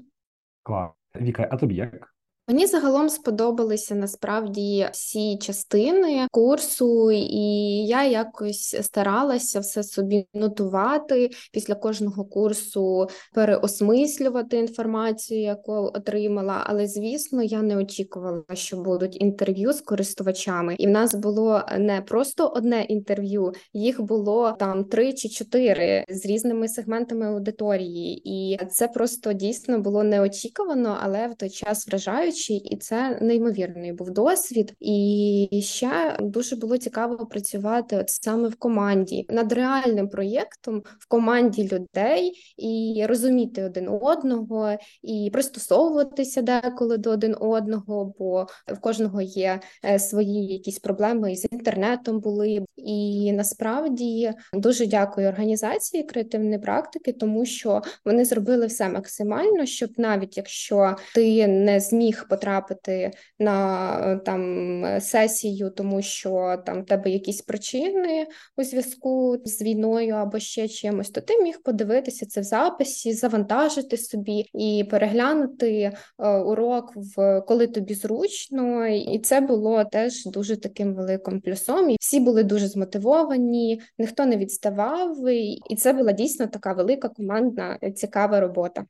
Клас. Віка, а тобі як? Мені загалом сподобалися насправді всі частини курсу, і я якось старалася все собі нотувати після кожного курсу, переосмислювати інформацію, яку отримала. Але звісно, я не очікувала, що будуть інтерв'ю з користувачами, і в нас було не просто одне інтерв'ю, їх було там три чи чотири з різними сегментами аудиторії, і це просто дійсно було неочікувано, але в той час вражаюче гроші, і це неймовірний був досвід. І ще дуже було цікаво працювати от саме в команді над реальним проєктом в команді людей і розуміти один одного, і пристосовуватися деколи до один одного, бо в кожного є е, свої якісь проблеми з інтернетом були. І насправді дуже дякую організації креативної практики, тому що вони зробили все максимально, щоб навіть якщо ти не зміг потрапити на е, там сесію, тому що там тебе якісь причини у зв'язку з війною або ще чимось, то ти міг подивитися це в записі, завантажити собі і переглянути е, урок в коли тобі зручно, і це було теж дуже таким великим плюсом. І всі були дуже змотивовані, ніхто не відставав, і це була дійсно така велика командна цікава робота.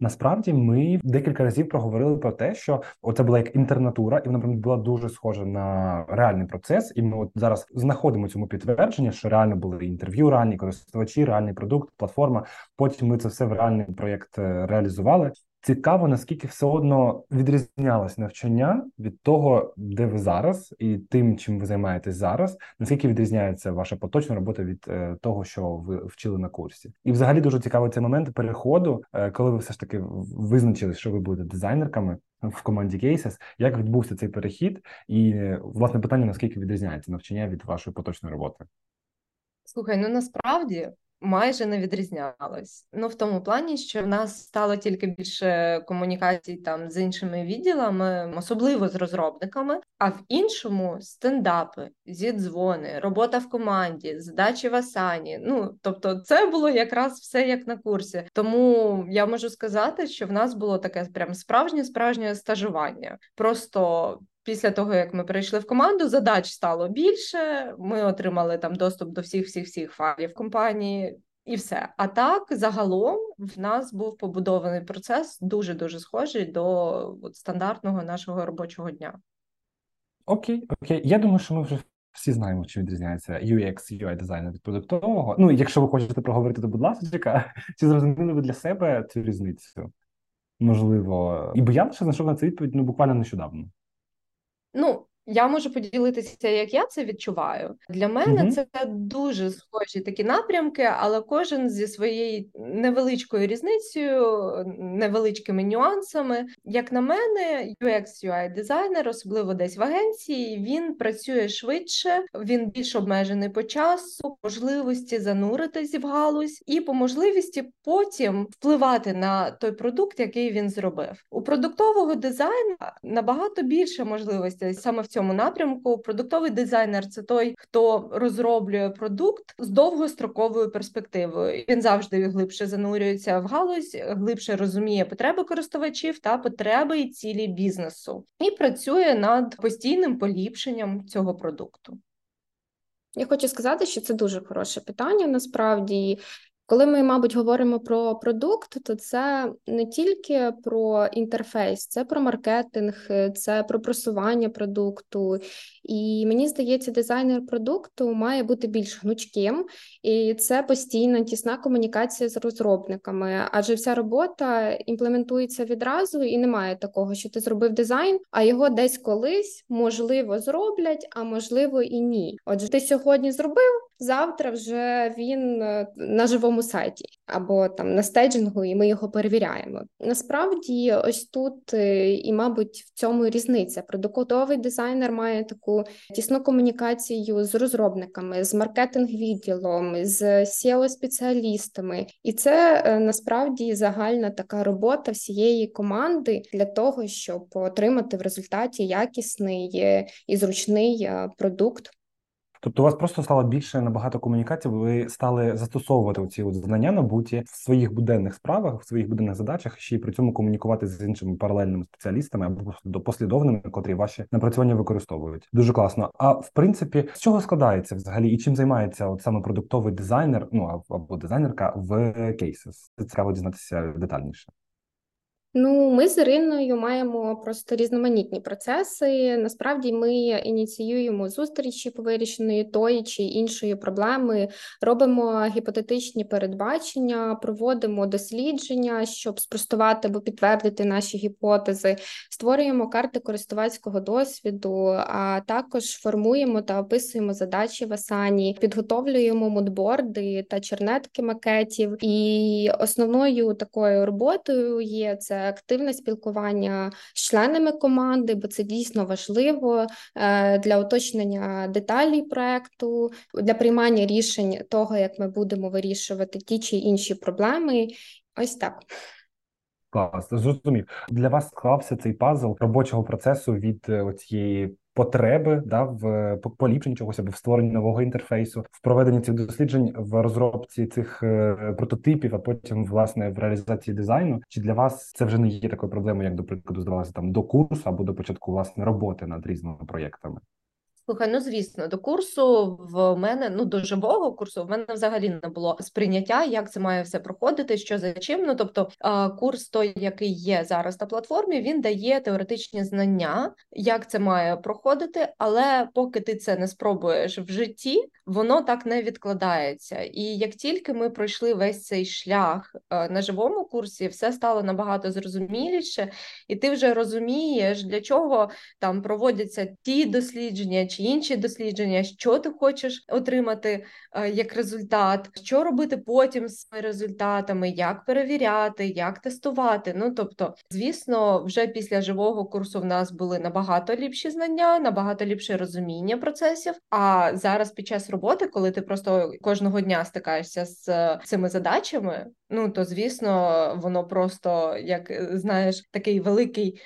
Насправді ми декілька разів проговорили про те, що оце була як інтернатура, і вона була дуже схожа на реальний процес. І ми от зараз знаходимо цьому підтвердження, що реально були інтерв'ю, реальні користувачі, реальний продукт, платформа. Потім ми це все в реальний проєкт е, реалізували. Цікаво, наскільки все одно відрізнялось навчання від того, де ви зараз, і тим, чим ви займаєтесь зараз, наскільки відрізняється ваша поточна робота від е, того, що ви вчили на курсі, і взагалі дуже цікавий цей момент переходу, е, коли ви все ж таки визначили, що ви будете дизайнерками в команді Cases, як відбувся цей перехід, і власне питання наскільки відрізняється навчання від вашої поточної роботи? Слухай, ну насправді майже не відрізнялось. Ну в тому плані, що в нас стало тільки більше комунікацій там з іншими відділами, особливо з розробниками, а в іншому стендапи, зідзвони, робота в команді, задачі в Асані. Ну тобто, це було якраз все як на курсі. Тому я можу сказати, що в нас було таке прям справжнє справжнє стажування. Просто Після того, як ми перейшли в команду, задач стало більше. Ми отримали там доступ до всіх всіх всіх файлів компанії, і все. А так загалом в нас був побудований процес дуже дуже схожий до от, стандартного нашого робочого дня. Окей, окей. Я думаю, що ми вже всі знаємо, чим відрізняється UX, UI дизайнер від продуктового. Ну, якщо ви хочете проговорити, то будь ласка, чи зрозуміли ви для себе цю різницю? Можливо, і бо я лише знайшов на це відповідь ну буквально нещодавно. Ну, я можу поділитися, як я це відчуваю. Для мене mm-hmm. це дуже схожі такі напрямки, але кожен зі своєю невеличкою різницею, невеличкими нюансами. Як на мене, UX UI дизайнер, особливо десь в агенції, він працює швидше, він більш обмежений по часу, можливості зануритись в галузь і по можливості потім впливати на той продукт, який він зробив. У продуктового дизайну набагато більше можливостей саме в цьому цьому напрямку. Продуктовий дизайнер це той, хто розроблює продукт з довгостроковою перспективою. Він завжди глибше занурюється в галузь, глибше розуміє потреби користувачів та потреби і цілі бізнесу, і працює над постійним поліпшенням цього продукту. Я хочу сказати, що це дуже хороше питання. Насправді коли ми, мабуть, говоримо про продукт, то це не тільки про інтерфейс, це про маркетинг, це про просування продукту. І мені здається, дизайнер продукту має бути більш гнучким, і це постійна тісна комунікація з розробниками, адже вся робота імплементується відразу, і немає такого, що ти зробив дизайн, а його десь колись можливо зроблять, а можливо і ні. Отже, ти сьогодні зробив. Завтра вже він е, на живому сайті або там на стейджингу, і ми його перевіряємо. Насправді, ось тут е, і, мабуть, в цьому різниця. Продуктовий дизайнер має таку тісну комунікацію з розробниками, з маркетинг-відділом, з seo спеціалістами і це е, насправді загальна така робота всієї команди для того, щоб отримати в результаті якісний і зручний продукт. Тобто у вас просто стало більше набагато комунікацій, ви стали застосовувати ці от знання набуті в своїх буденних справах, в своїх буденних задачах, ще й при цьому комунікувати з іншими паралельними спеціалістами або послідовними, котрі ваші напрацювання використовують. Дуже класно. А в принципі, з чого складається взагалі і чим займається от саме продуктовий дизайнер, ну або дизайнерка в Cases? Цікаво дізнатися детальніше. Ну, ми з Іриною маємо просто різноманітні процеси. Насправді, ми ініціюємо зустрічі по вирішенню тої чи іншої проблеми, робимо гіпотетичні передбачення, проводимо дослідження, щоб спростувати або підтвердити наші гіпотези, створюємо карти користувацького досвіду, а також формуємо та описуємо задачі в Асані, підготовлюємо мудборди та чернетки макетів. І основною такою роботою є це активне спілкування з членами команди, бо це дійсно важливо е, для уточнення деталей проекту, для приймання рішень того, як ми будемо вирішувати ті чи інші проблеми. Ось так. Клас, зрозумів. Для вас склався цей пазл робочого процесу від е, цієї потреби да, в поліпшенні чогось або в створенні нового інтерфейсу, в проведенні цих досліджень, в розробці цих е, прототипів, а потім власне в реалізації дизайну. Чи для вас це вже не є такою проблемою, як до прикладу здавалося там до курсу або до початку власне роботи над різними проєктами? Слухай, ну звісно, до курсу в мене ну до живого курсу в мене взагалі не було сприйняття, як це має все проходити, що за чим. Ну тобто, курс, той, який є зараз на платформі, він дає теоретичні знання, як це має проходити, але поки ти це не спробуєш в житті, воно так не відкладається. І як тільки ми пройшли весь цей шлях на живому курсі, все стало набагато зрозуміліше, і ти вже розумієш, для чого там проводяться ті дослідження чи інші дослідження, що ти хочеш отримати е, як результат, що робити потім з результатами, як перевіряти, як тестувати. Ну тобто, звісно, вже після живого курсу в нас були набагато ліпші знання, набагато ліпше розуміння процесів. А зараз під час роботи, коли ти просто кожного дня стикаєшся з цими задачами, ну то звісно, воно просто як знаєш, такий великий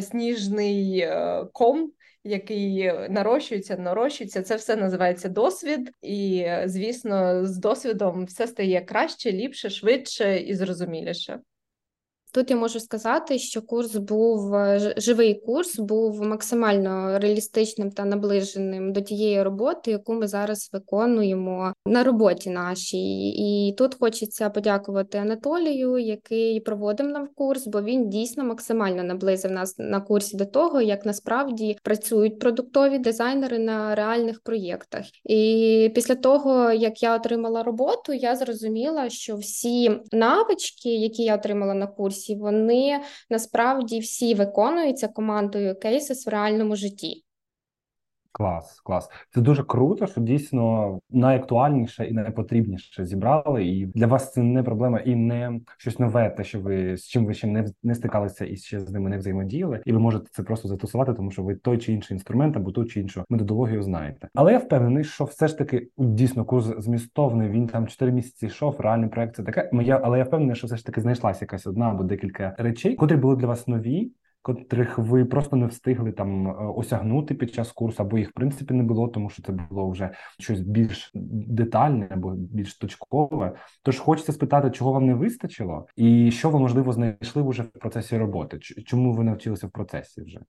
сніжний е, ком який нарощується, нарощується. Це все називається досвід, і звісно, з досвідом все стає краще, ліпше, швидше і зрозуміліше. Тут я можу сказати, що курс був е, живий курс, був максимально реалістичним та наближеним до тієї роботи, яку ми зараз виконуємо на роботі нашій. І тут хочеться подякувати Анатолію, який проводив нам курс, бо він дійсно максимально наблизив нас на курсі до того, як насправді працюють продуктові дизайнери на реальних проєктах. І після того, як я отримала роботу, я зрозуміла, що всі навички, які я отримала на курсі конкурсі, вони насправді всі виконуються командою Cases в реальному житті. Клас, клас. Це дуже круто, що дійсно найактуальніше і найпотрібніше зібрали. І для вас це не проблема і не щось нове, те, що ви з чим ви ще не не стикалися і ще з ними не взаємодіяли, і ви можете це просто застосувати, тому що ви той чи інший інструмент або ту чи іншу методологію знаєте. Але я впевнений, що все ж таки дійсно курс змістовний. Він там 4 місяці йшов. Реальний проект це таке. Моя, але я впевнений, що все ж таки знайшлася якась одна або декілька речей, котрі були для вас нові котрих ви просто не встигли там е, осягнути під час курсу, або їх в принципі не було, тому що це було вже щось більш детальне або більш точкове. Тож хочеться спитати, чого вам не вистачило, і що ви можливо знайшли вже в процесі роботи? Чому ви навчилися в процесі вже?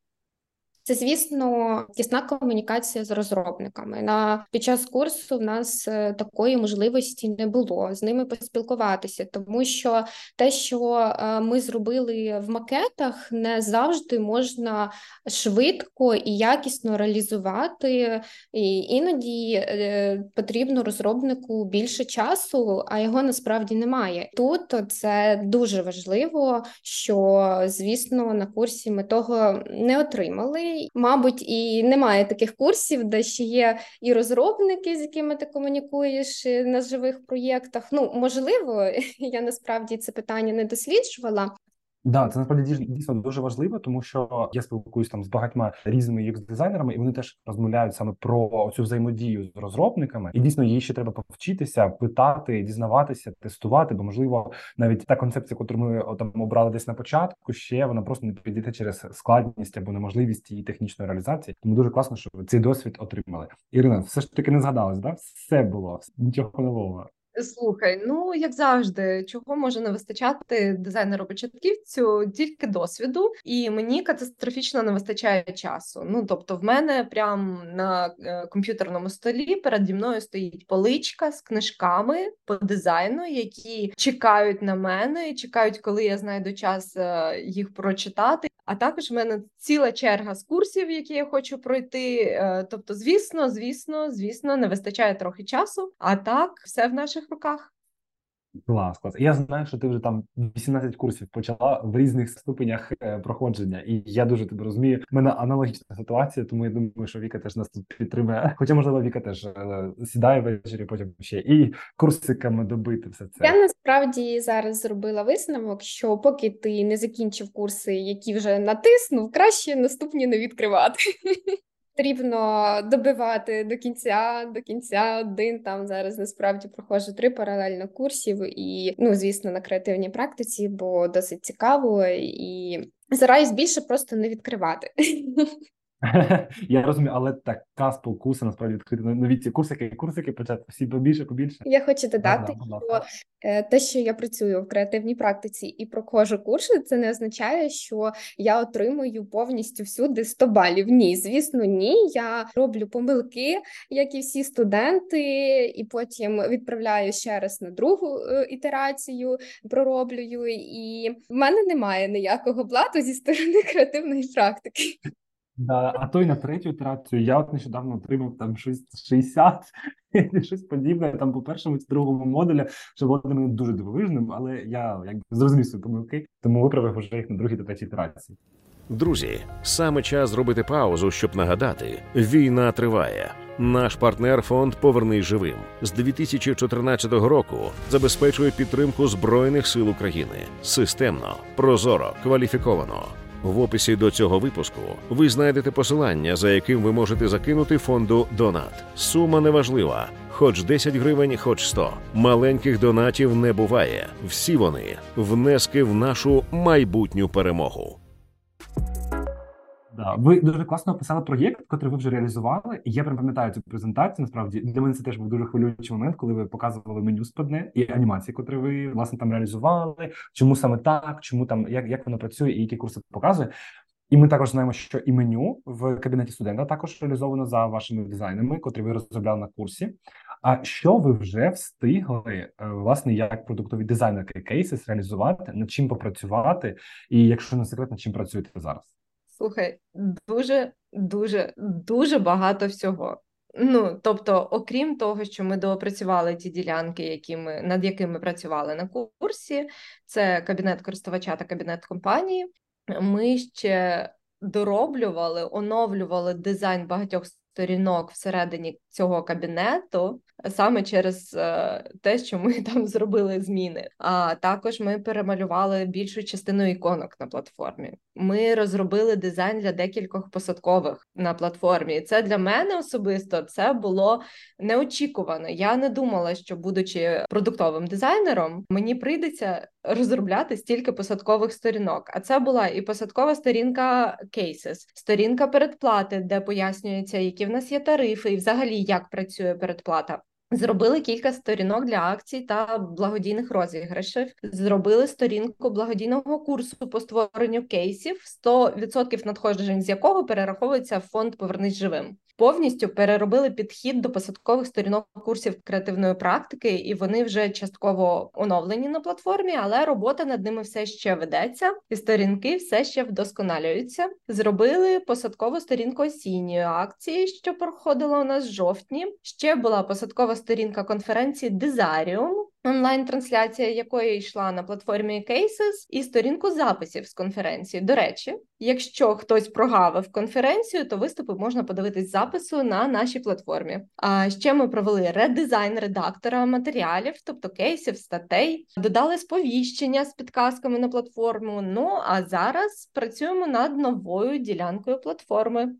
Це, звісно, тісна комунікація з розробниками. На під час курсу в нас е, такої можливості не було з ними поспілкуватися, тому що те, що е, ми зробили в макетах, не завжди можна швидко і якісно реалізувати, і іноді е, потрібно розробнику більше часу, а його насправді немає. Тут це дуже важливо, що звісно на курсі ми того не отримали. Мабуть, і немає таких курсів, де ще є і розробники, з якими ти комунікуєш на живих проєктах. Ну можливо, я насправді це питання не досліджувала, Да, це насправді дійсно дуже важливо, тому що я спілкуюсь там з багатьма різними ux дизайнерами, і вони теж розмовляють саме про цю взаємодію з розробниками. І дійсно їй ще треба повчитися, питати, дізнаватися, тестувати. Бо можливо, навіть та концепція, яку ми там обрали десь на початку, ще вона просто не підійде через складність або неможливість її технічної реалізації. Тому дуже класно, що ви цей досвід отримали. Ірина, все ж таки не згадалось, да? Все було нічого нового. Слухай, ну як завжди, чого може не вистачати дизайнеру початківцю, тільки досвіду, і мені катастрофічно не вистачає часу. Ну тобто, в мене прямо на е, комп'ютерному столі переді мною стоїть поличка з книжками по дизайну, які чекають на мене, чекають, коли я знайду час е, їх прочитати. А також в мене ціла черга з курсів, які я хочу пройти. Е, тобто, звісно, звісно, звісно, не вистачає трохи часу. А так, все в наших руках. Клас, клас. Я знаю, що ти вже там 18 курсів почала в різних ступенях е, проходження, і я дуже тебе розумію. У мене аналогічна ситуація, тому я думаю, що Віка теж нас тут підтримує. Хоча, можливо, Віка теж е, сідає ввечері, потім ще і курсиками добити все це. Я насправді зараз зробила висновок, що поки ти не закінчив курси, які вже натиснув, краще наступні не відкривати. Потрібно добивати до кінця, до кінця один там зараз насправді проходжу три паралельно курсів, і ну звісно на креативній практиці, бо досить цікаво і стараюсь більше просто не відкривати. Я розумію, але така спокуса насправді відкрити нові ці курсики, курсики почати всі побільше, побільше. Я хочу додати, да, да, що е, те, що я працюю в креативній практиці і проходжу курси, це не означає, що я отримую повністю всюди 100 балів. Ні, звісно, ні. Я роблю помилки, як і всі студенти, і потім відправляю ще раз на другу е, ітерацію, пророблюю. І в мене немає ніякого блату зі сторони креативної практики. Да, а то й на третю ітерацію я от нещодавно отримав там щось 60, щось подібне. Там по першому чи другому модулі, що було для мене дуже дивовижним, але я якби зрозумів свої помилки, тому виправив вже їх на другій та третій ітерації. Друзі, саме час зробити паузу, щоб нагадати: війна триває. Наш партнер фонд Повернись живим з 2014 року забезпечує підтримку збройних сил України системно, прозоро, кваліфіковано. В описі до цього випуску ви знайдете посилання, за яким ви можете закинути фонду Донат. Сума неважлива, хоч 10 гривень, хоч 100. Маленьких донатів не буває. Всі вони внески в нашу майбутню перемогу. Да, ви дуже класно описали проєкт, який ви вже реалізували. І я прям пам'ятаю цю презентацію. Насправді для мене це теж був дуже хвилюючий момент, коли ви показували меню складне і анімації, котрі ви власне там реалізували. Чому саме так? Чому там як як воно працює і які курси показує? І ми також знаємо, що і меню в кабінеті студента також реалізовано за вашими дизайнами, котрі ви розробляли на курсі. А що ви вже встигли е, власне як продуктові дизайнерки кейси реалізувати, над чим попрацювати, і якщо не секрет, над чим працюєте зараз? Слухай, дуже, дуже, дуже багато всього. Ну, тобто, окрім того, що ми доопрацювали ті ділянки, які ми, над якими працювали на курсі, це кабінет користувача та кабінет компанії. Ми ще дороблювали, оновлювали дизайн багатьох сторінок всередині цього кабінету, саме через е, те, що ми там зробили зміни. А також ми перемалювали більшу частину іконок на платформі. Ми розробили дизайн для декількох посадкових на платформі. І це для мене особисто це було неочікувано. Я не думала, що будучи продуктовим дизайнером, мені прийдеться розробляти стільки посадкових сторінок. А це була і посадкова сторінка Cases, сторінка передплати, де пояснюється, які в нас є тарифи, і взагалі як працює передплата. Зробили кілька сторінок для акцій та благодійних розіграшів. Зробили сторінку благодійного курсу по створенню кейсів, 100% надходжень з якого перераховується в фонд Повернись живим. Повністю переробили підхід до посадкових сторінок курсів креативної практики, і вони вже частково оновлені на платформі, але робота над ними все ще ведеться, і сторінки все ще вдосконалюються. Зробили посадкову сторінку осінньої акції, що проходила у нас в жовтні. Ще була посадкова сторінка конференції Дизаріум онлайн-трансляція якої йшла на платформі Cases, і сторінку записів з конференції. До речі, якщо хтось прогавив конференцію, то виступи можна подивитись запису на нашій платформі. А ще ми провели редизайн редактора матеріалів, тобто кейсів, статей, додали сповіщення з підказками на платформу. Ну а зараз працюємо над новою ділянкою платформи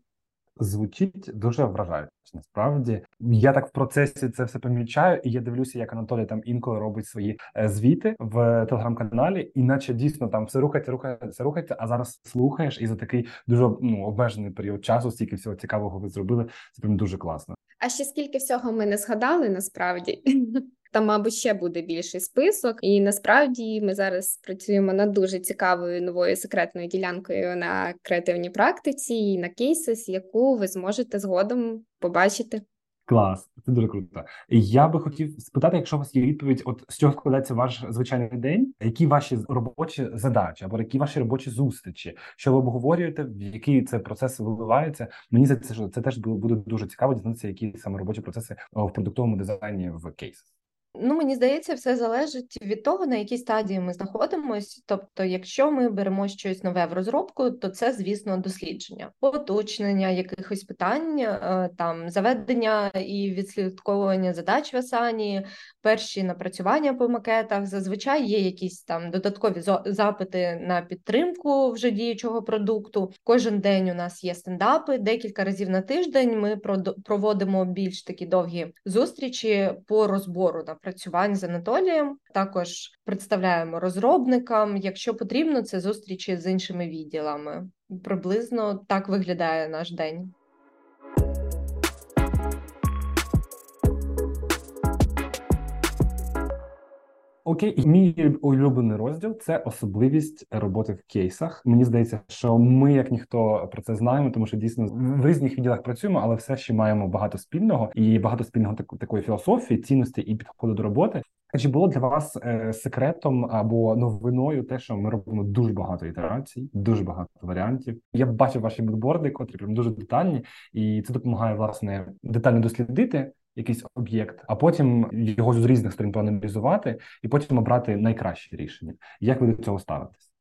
звучить дуже вражаюче. Насправді я так в процесі це все помічаю, і я дивлюся, як Анатолій там інколи робить свої е, звіти в телеграм-каналі, іначе дійсно там все рухається, рухається, рухається. А зараз слухаєш, і за такий дуже ну обмежений період часу, стільки всього цікавого ви зробили. Це прям дуже класно. А ще скільки всього ми не згадали насправді. там, мабуть, ще буде більший список. І насправді ми зараз працюємо над дуже цікавою новою секретною ділянкою на креативній практиці і на кейсис, яку ви зможете згодом побачити. Клас, це дуже круто. Я би хотів спитати, якщо у вас є відповідь, от з чого складається ваш звичайний день, які ваші робочі задачі або які ваші робочі зустрічі, що ви обговорюєте, в який це процес виливається? Мені здається, що це теж буде дуже цікаво дізнатися, які саме робочі процеси в продуктовому дизайні в кейсах. Ну, мені здається, все залежить від того, на якій стадії ми знаходимося. Тобто, якщо ми беремо щось нове в розробку, то це, звісно, дослідження, уточнення якихось питань, е, там заведення і відслідковування задач в Асані, перші напрацювання по макетах. Зазвичай є якісь там додаткові запити на підтримку вже діючого продукту. Кожен день у нас є стендапи. Декілька разів на тиждень ми проводимо більш такі довгі зустрічі по розбору напрацювань з Анатолієм. Також представляємо розробникам. Якщо потрібно, це зустрічі з іншими відділами. Приблизно так виглядає наш день. Окей, мій улюблений розділ це особливість роботи в кейсах. Мені здається, що ми, як ніхто, про це знаємо, тому що дійсно в різних відділах працюємо, але все ще маємо багато спільного і багато спільного так, такої філософії, цінності і підходу до роботи. Чи було для вас е, секретом або новиною те, що ми робимо дуже багато ітерацій, дуже багато варіантів? Я бачив ваші бікборди, котрі прям дуже детальні, і це допомагає власне детально дослідити якийсь об'єкт, а потім його з різних сторін проаналізувати і потім обрати найкраще рішення. Як ви до цього ставитесь?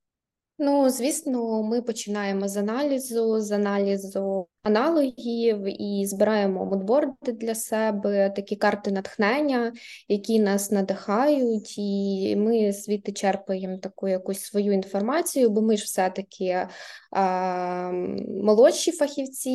Ну, звісно, ми починаємо з аналізу, з аналізу аналогів і збираємо мудборди для себе, такі карти натхнення, які нас надихають, і ми звідти черпаємо таку якусь свою інформацію, бо ми ж все-таки а, молодші фахівці,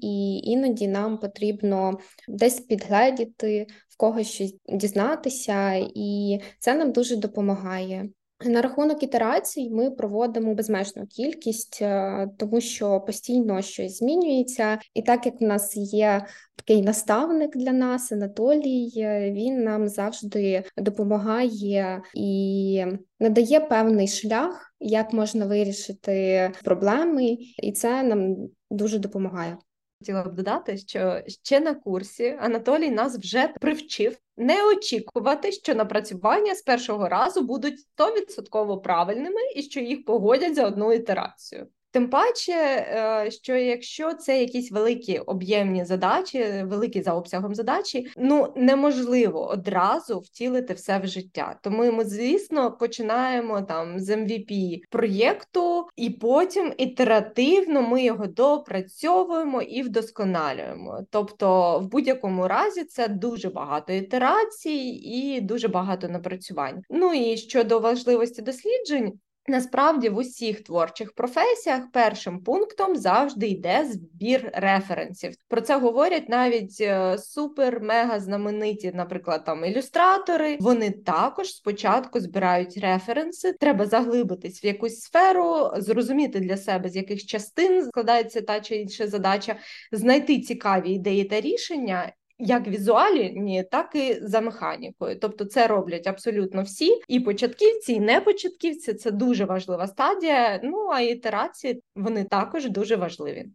і іноді нам потрібно десь підгледіти, в когось щось дізнатися, і це нам дуже допомагає. На рахунок ітерацій ми проводимо безмежну кількість, е, тому що постійно щось змінюється, і так як в нас є такий наставник для нас, Анатолій, е, він нам завжди допомагає і надає певний шлях, як можна вирішити проблеми, і це нам дуже допомагає. Хотіла б додати, що ще на курсі Анатолій нас вже привчив не очікувати, що напрацювання з першого разу будуть 100% правильними і що їх погодять за одну ітерацію. Тим паче, е, що якщо це якісь великі об'ємні задачі, великі за обсягом задачі, ну неможливо одразу втілити все в життя. Тому ми, звісно, починаємо там з MVP проєкту, і потім ітеративно ми його допрацьовуємо і вдосконалюємо. Тобто, в будь-якому разі це дуже багато ітерацій і дуже багато напрацювань. Ну і щодо важливості досліджень. Насправді в усіх творчих професіях першим пунктом завжди йде збір референсів. Про це говорять навіть е, супер-мега знамениті, наприклад, там ілюстратори. Вони також спочатку збирають референси. Треба заглибитись в якусь сферу, зрозуміти для себе, з яких частин складається та чи інша задача, знайти цікаві ідеї та рішення як візуальні, так і за механікою. Тобто, це роблять абсолютно всі, і початківці, і непочатківці. це дуже важлива стадія. Ну а ітерації вони також дуже важливі.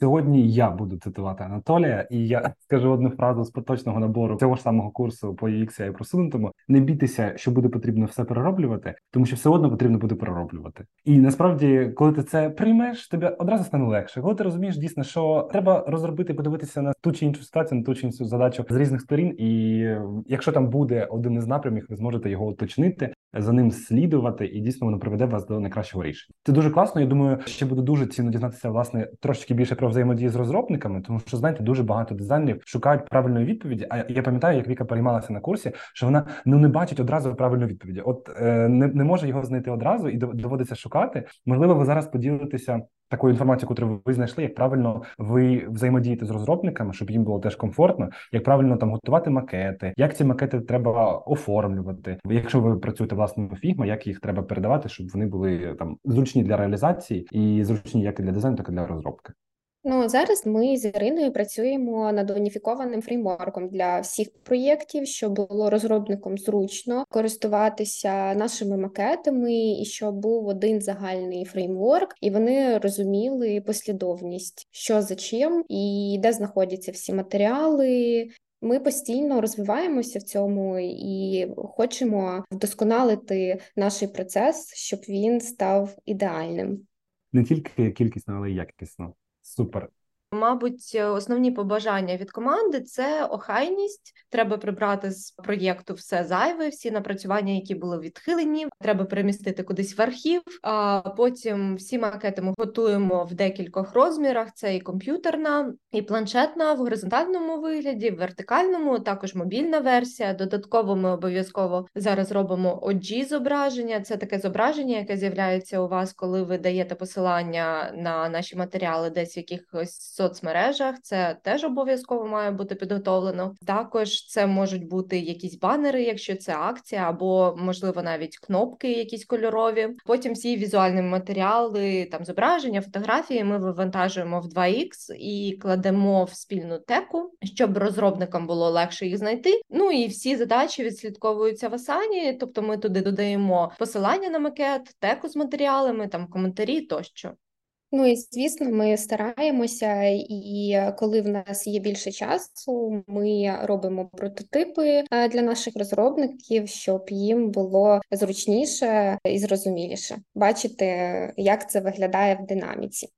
Сьогодні я буду цитувати Анатолія, і я скажу одну фразу з поточного набору цього ж самого курсу по UX і просунутому. Не бійтеся, що буде потрібно все перероблювати, тому що все одно потрібно буде перероблювати. І насправді, коли ти це приймеш, тобі одразу стане легше. Коли ти розумієш дійсно, що треба розробити, подивитися на ту чи іншу ситуацію, на ту чи іншу задачу з різних сторін. І якщо там буде один із напрямів, ви зможете його уточнити, за ним слідувати, і дійсно воно приведе вас до найкращого рішення. Це дуже класно. Я думаю, ще буде дуже цінно дізнатися власне трошки більше про взаємодію з розробниками, тому що знаєте, дуже багато дизайнерів шукають правильної відповіді. А я пам'ятаю, як Віка переймалася на курсі, що вона ну не бачить одразу правильної відповіді. От е, не, не може його знайти одразу і доводиться шукати. Можливо, ви зараз поділитеся таку інформацію, яку ви знайшли, як правильно ви взаємодієте з розробниками, щоб їм було теж комфортно, як правильно там готувати макети, як ці макети треба оформлювати. Якщо ви працюєте власними фігма, як їх треба передавати, щоб вони були там зручні для реалізації і зручні як для дизайну, так і для розробки. Ну зараз ми з Іриною працюємо над уніфікованим фреймворком для всіх проєктів, щоб було розробникам зручно користуватися нашими макетами, і щоб був один загальний фреймворк, і вони розуміли послідовність, що за чим і де знаходяться всі матеріали. Ми постійно розвиваємося в цьому і хочемо вдосконалити наш процес, щоб він став ідеальним. Не тільки кількісно, але й якісно. Супер. Мабуть, основні побажання від команди це охайність. Треба прибрати з проєкту все зайве, всі напрацювання, які були відхилені. Треба перемістити кудись в архів. А потім всі макети ми готуємо в декількох розмірах: це і комп'ютерна, і планшетна в горизонтальному вигляді, в вертикальному, також мобільна версія. Додатково ми обов'язково зараз робимо OG зображення. Це таке зображення, яке з'являється у вас, коли ви даєте посилання на наші матеріали, десь в якихось соцмережах. Це теж обов'язково має бути підготовлено. Також це можуть бути якісь банери, якщо це акція, або можливо навіть кнопки, якісь кольорові. Потім всі візуальні матеріали, там зображення, фотографії. Ми вивантажуємо в 2X і кладемо в спільну теку, щоб розробникам було легше їх знайти. Ну і всі задачі відслідковуються в Асані, тобто ми туди додаємо посилання на макет, теку з матеріалами, там коментарі тощо. Ну і звісно, ми стараємося, і коли в нас є більше часу, ми робимо прототипи е, для наших розробників, щоб їм було зручніше і зрозуміліше бачити, як це виглядає в динаміці.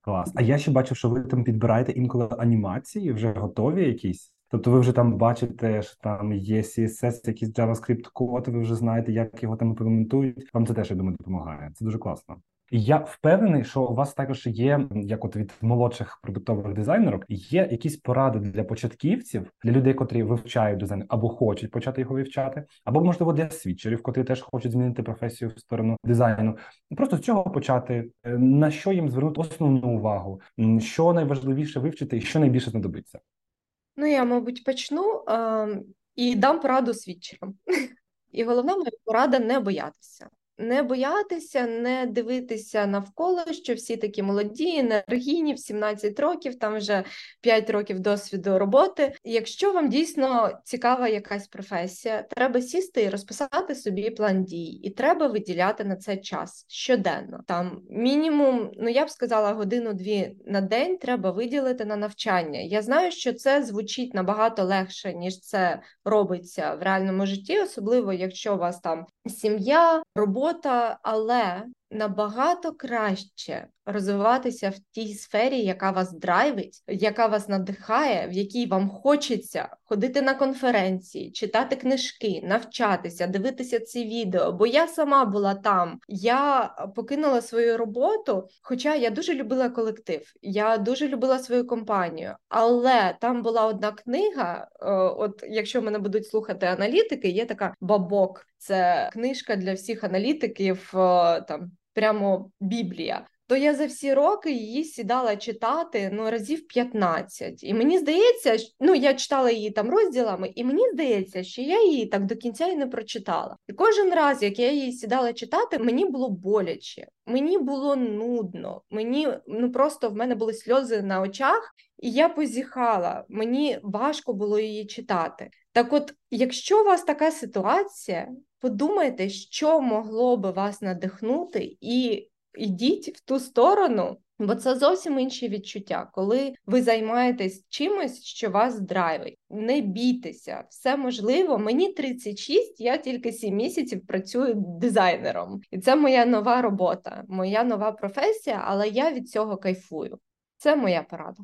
Клас. А я ще бачив, що ви там підбираєте інколи анімації, вже готові якісь. Тобто ви вже там бачите, що там є CSS, якийсь JavaScript код, ви вже знаєте, як його там імплементують. Вам це теж я думаю, допомагає. Це дуже класно. Я впевнений, що у вас також є, як от від молодших продуктових дизайнерів, є якісь поради для початківців, для людей, котрі вивчають дизайн або хочуть почати його вивчати, або можливо для свідчерів, котрі теж хочуть змінити професію в сторону дизайну. Просто з чого почати, е, на що їм звернути основну увагу, що найважливіше вивчити і що найбільше знадобиться. Ну я мабуть почну е- і дам пораду свідчерам. І головна моя порада не боятися не боятися, не дивитися навколо, що всі такі молоді, енергійні в 17 років, там вже 5 років досвіду роботи. Якщо вам дійсно цікава якась професія, треба сісти і розписати собі план дій, і треба виділяти на це час щоденно. Там мінімум, ну я б сказала, годину-дві на день треба виділити на навчання. Я знаю, що це звучить набагато легше, ніж це робиться в реальному житті, особливо якщо у вас там сім'я, робота але набагато краще розвиватися в тій сфері, яка вас драйвить, яка вас надихає, в якій вам хочеться ходити на конференції, читати книжки, навчатися, дивитися ці відео. Бо я сама була там. Я покинула свою роботу, хоча я дуже любила колектив, я дуже любила свою компанію. Але там була одна книга. Е, от якщо мене будуть слухати аналітики, є така бабок. Це книжка для всіх аналітиків е, там прямо Біблія. То я за всі роки її сідала читати ну разів 15. І мені здається, ну я читала її там розділами, і мені здається, що я її так до кінця і не прочитала. І кожен раз, як я її сідала читати, мені було боляче, мені було нудно. Мені ну просто в мене були сльози на очах, і я позіхала. Мені важко було її читати. Так, от, якщо у вас така ситуація, подумайте, що могло би вас надихнути, і йдіть в ту сторону, бо це зовсім інші відчуття, коли ви займаєтесь чимось, що вас драйвить. Не бійтеся, все можливо. Мені 36, я тільки 7 місяців працюю дизайнером, і це моя нова робота, моя нова професія, але я від цього кайфую. Це моя порада.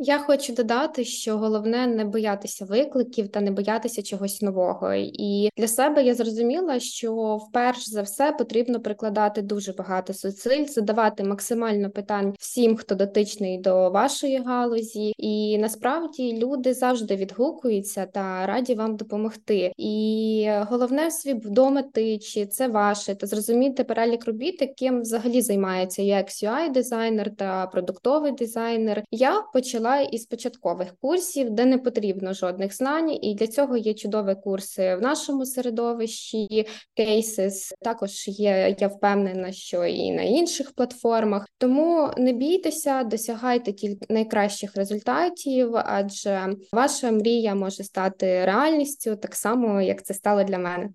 Я хочу додати, що головне не боятися викликів та не боятися чогось нового. І для себе я зрозуміла, що вперше за все потрібно прикладати дуже багато зусиль, задавати максимально питань всім, хто дотичний до вашої галузі, і насправді люди завжди відгукуються та раді вам допомогти. І головне свідомити, чи це ваше, та зрозуміти перелік робіт, яким взагалі займається як ui дизайнер та продуктовий дизайнер. Я почала почала із початкових курсів, де не потрібно жодних знань, і для цього є чудові курси в нашому середовищі. Cases. також є. Я впевнена, що і на інших платформах. Тому не бійтеся, досягайте тільки найкращих результатів, адже ваша мрія може стати реальністю так само, як це стало для мене.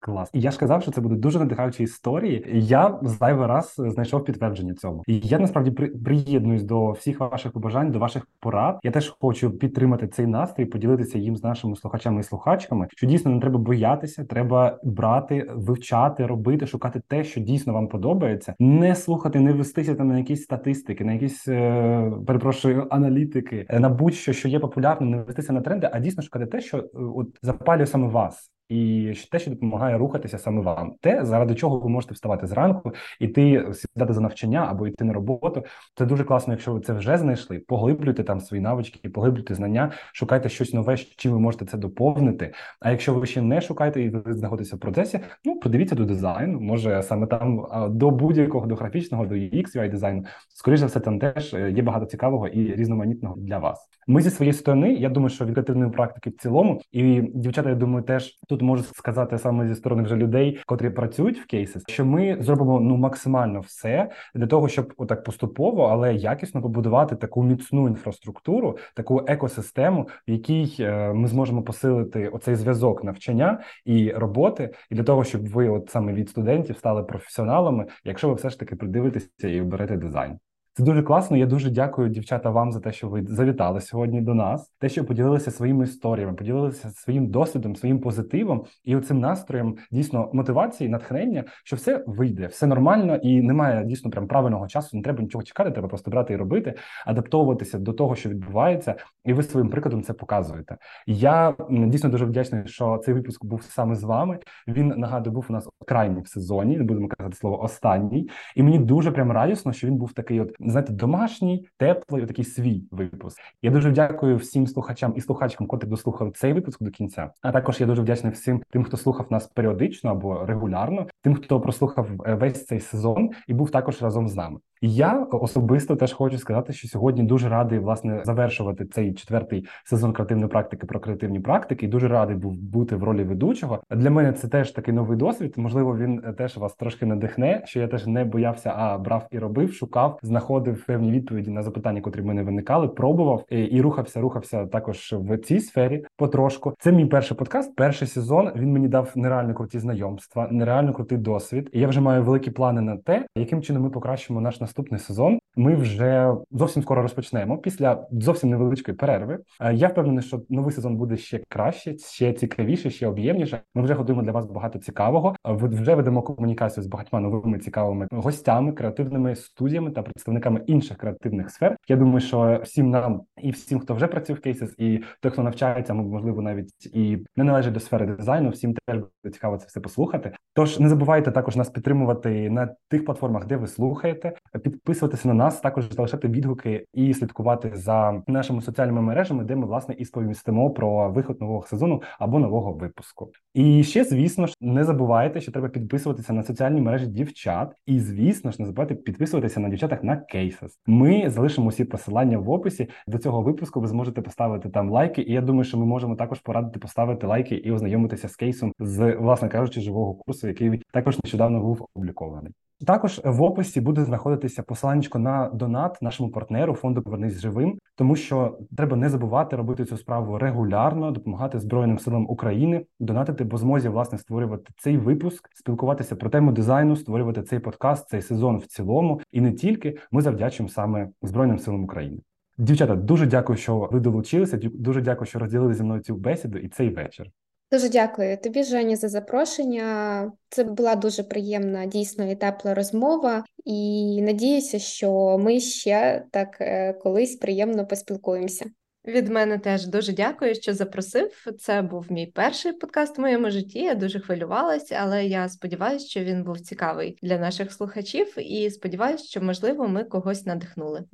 Клас, і я ж казав, що це будуть дуже надихаючі історії. Я зайвий раз знайшов підтвердження цьому. І я насправді при приєднуюсь до всіх ваших побажань, до ваших порад. Я теж хочу підтримати цей настрій, поділитися їм з нашими слухачами і слухачками. Що дійсно не треба боятися, треба брати, вивчати, робити, шукати те, що дійсно вам подобається, не слухати, не вестися там на якісь статистики, на якісь е, перепрошую аналітики, на будь-що що є популярним, не вестися на тренди, а дійсно шукати те, що е, от запалює саме вас і те, що допомагає рухатися саме вам, те, заради чого ви можете вставати зранку, іти сідати за навчання або йти на роботу. Це дуже класно, якщо ви це вже знайшли. Поглиблюйте там свої навички, поглиблюйте знання, шукайте щось нове, чим ви можете це доповнити. А якщо ви ще не шукаєте і ви знаходитеся в процесі, ну подивіться до дизайну. Може саме там до будь-якого до графічного, до UX, UI дизайну. Скоріше за все, там теж е, є багато цікавого і різноманітного для вас. Ми зі своєї сторони. Я думаю, що від креативної практики в цілому, і дівчата, я думаю, теж тут тут можу сказати саме зі сторони вже людей, котрі працюють в кейсі, що ми зробимо ну максимально все для того, щоб отак поступово, але якісно побудувати таку міцну інфраструктуру, таку екосистему, в якій е, ми зможемо посилити оцей зв'язок навчання і роботи, і для того, щоб ви, от саме від студентів, стали професіоналами, якщо ви все ж таки придивитеся і оберете дизайн. Це дуже класно. Я дуже дякую, дівчата, вам за те, що ви завітали сьогодні до нас, те, що поділилися своїми історіями, поділилися своїм досвідом, своїм позитивом і оцим настроєм дійсно мотивації, натхнення, що все вийде, все нормально і немає дійсно прям правильного часу. Не треба нічого чекати, треба просто брати і робити, адаптовуватися до того, що відбувається, і ви своїм прикладом це показуєте. Я дійсно дуже вдячний, що цей випуск був саме з вами. Він нагадую, був у нас крайній в сезоні, не будемо казати слово останній, і мені дуже прям радісно, що він був такий, от знаєте, домашній, теплий, такий свій випуск. Я дуже дякую всім слухачам і слухачкам, котрі дослухали цей випуск до кінця. А також я дуже вдячний всім тим, хто слухав нас періодично або регулярно, тим, хто прослухав е, весь цей сезон і був також разом з нами. Я особисто теж хочу сказати, що сьогодні дуже радий власне завершувати цей четвертий сезон креативної практики про креативні практики. Дуже радий був бути в ролі ведучого. Для мене це теж такий новий досвід. Можливо, він е, теж вас трошки надихне. Що я теж не боявся, а брав і робив, шукав, знаходив певні відповіді на запитання, котрі в мене виникали. Пробував і, і рухався, рухався також в цій сфері. Потрошку це мій перший подкаст. Перший сезон він мені дав нереально круті знайомства, нереально крутий досвід. І я вже маю великі плани на те, яким чином ми покращимо наш наступний сезон. Ми вже зовсім скоро розпочнемо після зовсім невеличкої перерви. Е, я впевнений, що новий сезон буде ще краще, ще цікавіше, ще об'ємніше. Ми вже готуємо для вас багато цікавого. Е, вже ведемо комунікацію з багатьма новими цікавими гостями, креативними студіями та представниками інших креативних сфер. Я думаю, що всім нам і всім, хто вже працює в кейсес, і той, хто навчається, можливо, навіть і не належить до сфери дизайну. Всім теж буде цікаво це все послухати. Тож не забувайте також нас підтримувати на тих платформах, де ви слухаєте. Підписуватися на нас, також залишати відгуки і слідкувати за нашими соціальними мережами, де ми власне і сповістимо про виход нового сезону або нового випуску. І ще, звісно ж, не забувайте, що треба підписуватися на соціальні мережі дівчат, і звісно ж, не забувайте підписуватися на дівчатах на Cases. Ми залишимо усі посилання в описі до цього випуску. Ви зможете поставити там лайки. І я думаю, що ми можемо також порадити поставити лайки і ознайомитися з кейсом з власне кажучи, живого курсу, який також нещодавно був опублікований. Також в описі буде знаходитися посиланнячко на донат нашому партнеру фонду Повернись живим, тому що треба не забувати робити цю справу регулярно, допомагати Збройним силам України, донатити по змозі власне створювати цей випуск, спілкуватися про тему дизайну, створювати цей подкаст, цей сезон в цілому, і не тільки ми завдячуємо саме Збройним силам України. Дівчата, дуже дякую, що ви долучилися. Дуже дякую, що розділили зі мною цю бесіду і цей вечір. Дуже дякую тобі, Жені, за запрошення. Це була дуже приємна, дійсно і тепла розмова, і надіюся, що ми ще так е, колись приємно поспілкуємося. Від мене теж дуже дякую, що запросив. Це був мій перший подкаст в моєму житті. Я дуже хвилювалася, але я сподіваюся, що він був цікавий для наших слухачів, і сподіваюся, що можливо ми когось надихнули.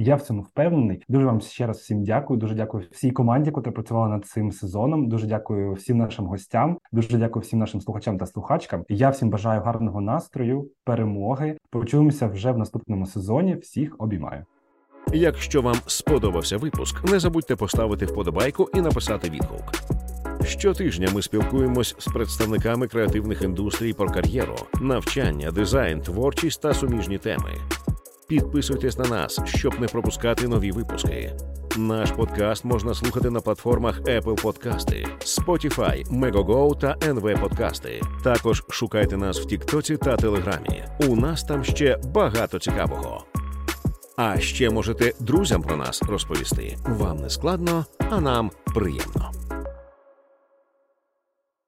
Я в цьому впевнений. Дуже вам ще раз всім дякую. Дуже дякую всій команді, яка працювала над цим сезоном. Дуже дякую всім нашим гостям. Дуже дякую всім нашим слухачам та слухачкам. Я всім бажаю гарного настрою, перемоги. Почуємося вже в наступному сезоні. Всіх обіймаю. Якщо вам сподобався випуск, не забудьте поставити вподобайку і написати відгук. Щотижня ми спілкуємось з представниками креативних індустрій про кар'єру, навчання, дизайн, творчість та суміжні теми. Підписуйтесь на нас, щоб не пропускати нові випуски. Наш подкаст можна слухати на платформах Apple Подкасти, Spotify, Megogo та NV Подкасти. Також шукайте нас в Тіктоці та Телеграмі. У нас там ще багато цікавого. А ще можете друзям про нас розповісти. Вам не складно, а нам приємно.